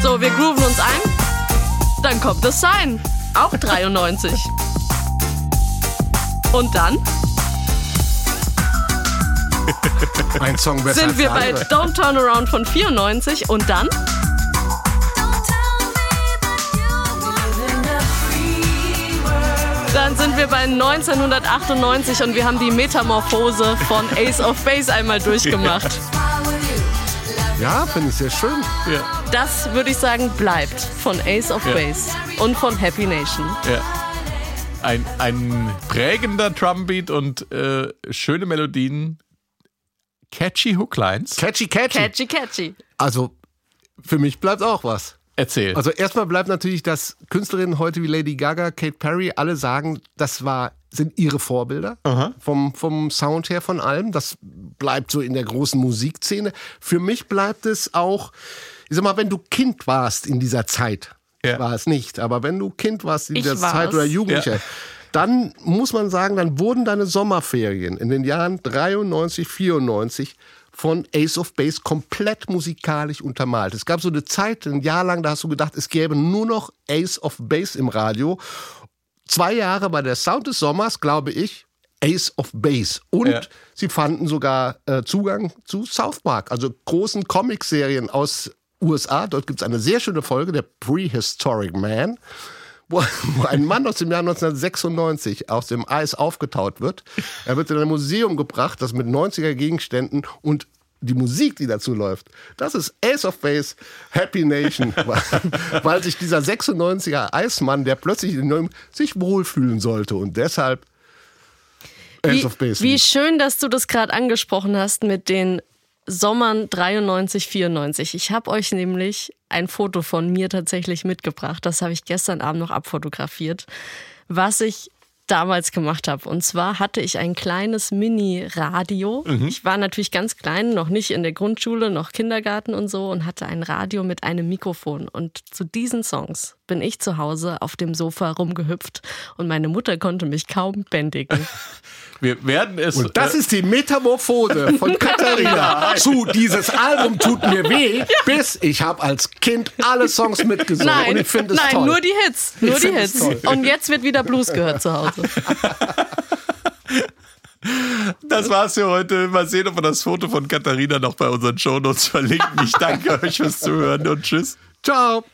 So, wir grooven uns ein. Dann kommt The Sign, auch 93. Und dann *laughs* Ein Song besser sind wir bei. Don't Turn Around von 94 und dann Dann sind wir bei 1998 und wir haben die Metamorphose von Ace of Base einmal durchgemacht. *laughs* *laughs* Ja, finde ich sehr schön. Das würde ich sagen bleibt von Ace of Ja. Base und von Happy Nation. Ja. Ein, ein prägender Drumbeat und äh, schöne Melodien. Catchy Hooklines. Catchy, catchy. Catchy, catchy. Also, für mich bleibt auch was. Erzähl. Also erstmal bleibt natürlich, dass Künstlerinnen heute wie Lady Gaga, Kate Perry, alle sagen, das war, sind ihre Vorbilder vom, vom Sound her von allem. Das bleibt so in der großen Musikszene. Für mich bleibt es auch, ich sag mal, wenn du Kind warst in dieser Zeit, Ja. war es nicht, aber wenn du Kind warst in dieser. Zeit oder Jugendlicher, Ja. dann muss man sagen, dann wurden deine Sommerferien in den Jahren 93, 94 von Ace of Base komplett musikalisch untermalt. Es gab so eine Zeit, ein Jahr lang, da hast du gedacht, es gäbe nur noch Ace of Base im Radio. Zwei Jahre bei der Sound des Sommers, glaube ich, Ace of Base. Und Ja. sie fanden sogar äh, Zugang zu South Park, also großen Comicserien aus USA. Dort gibt es eine sehr schöne Folge, der Prehistoric Man, wo, *laughs* wo ein Mann aus dem Jahr 1996 aus dem Eis aufgetaut wird. Er wird in ein Museum gebracht, das mit 90er Gegenständen und die Musik, die dazu läuft, das ist Ace of Base, Happy Nation, *laughs* weil, sich dieser 96er Eismann, der plötzlich in sich wohlfühlen sollte und deshalb Ace Wie, of Base. wie schön, dass du das gerade angesprochen hast mit den Sommern 93, 94. Ich habe euch nämlich ein Foto von mir tatsächlich mitgebracht. Das habe ich gestern Abend noch abfotografiert, was ich damals gemacht habe. Und zwar hatte ich ein kleines Mini-Radio. Ich war natürlich ganz klein, noch nicht in der Grundschule, noch Kindergarten und so und hatte ein Radio mit einem Mikrofon. Und zu diesen Songs bin ich zu Hause auf dem Sofa rumgehüpft und meine Mutter konnte mich kaum bändigen. *laughs* Wir werden es. Und das äh, ist die Metamorphose von *laughs* Katharina zu dieses Album tut mir weh, bis ich habe als Kind alle Songs mitgesungen Nein, und ich finde es nein, toll. nur die Hits, nur die find es Hits. Und jetzt wird wieder Blues gehört zu Hause. *laughs* Das war's für heute. Mal sehen, ob wir das Foto von Katharina noch bei unseren Shownotes verlinken. Ich danke *laughs* euch fürs Zuhören und tschüss. Ciao.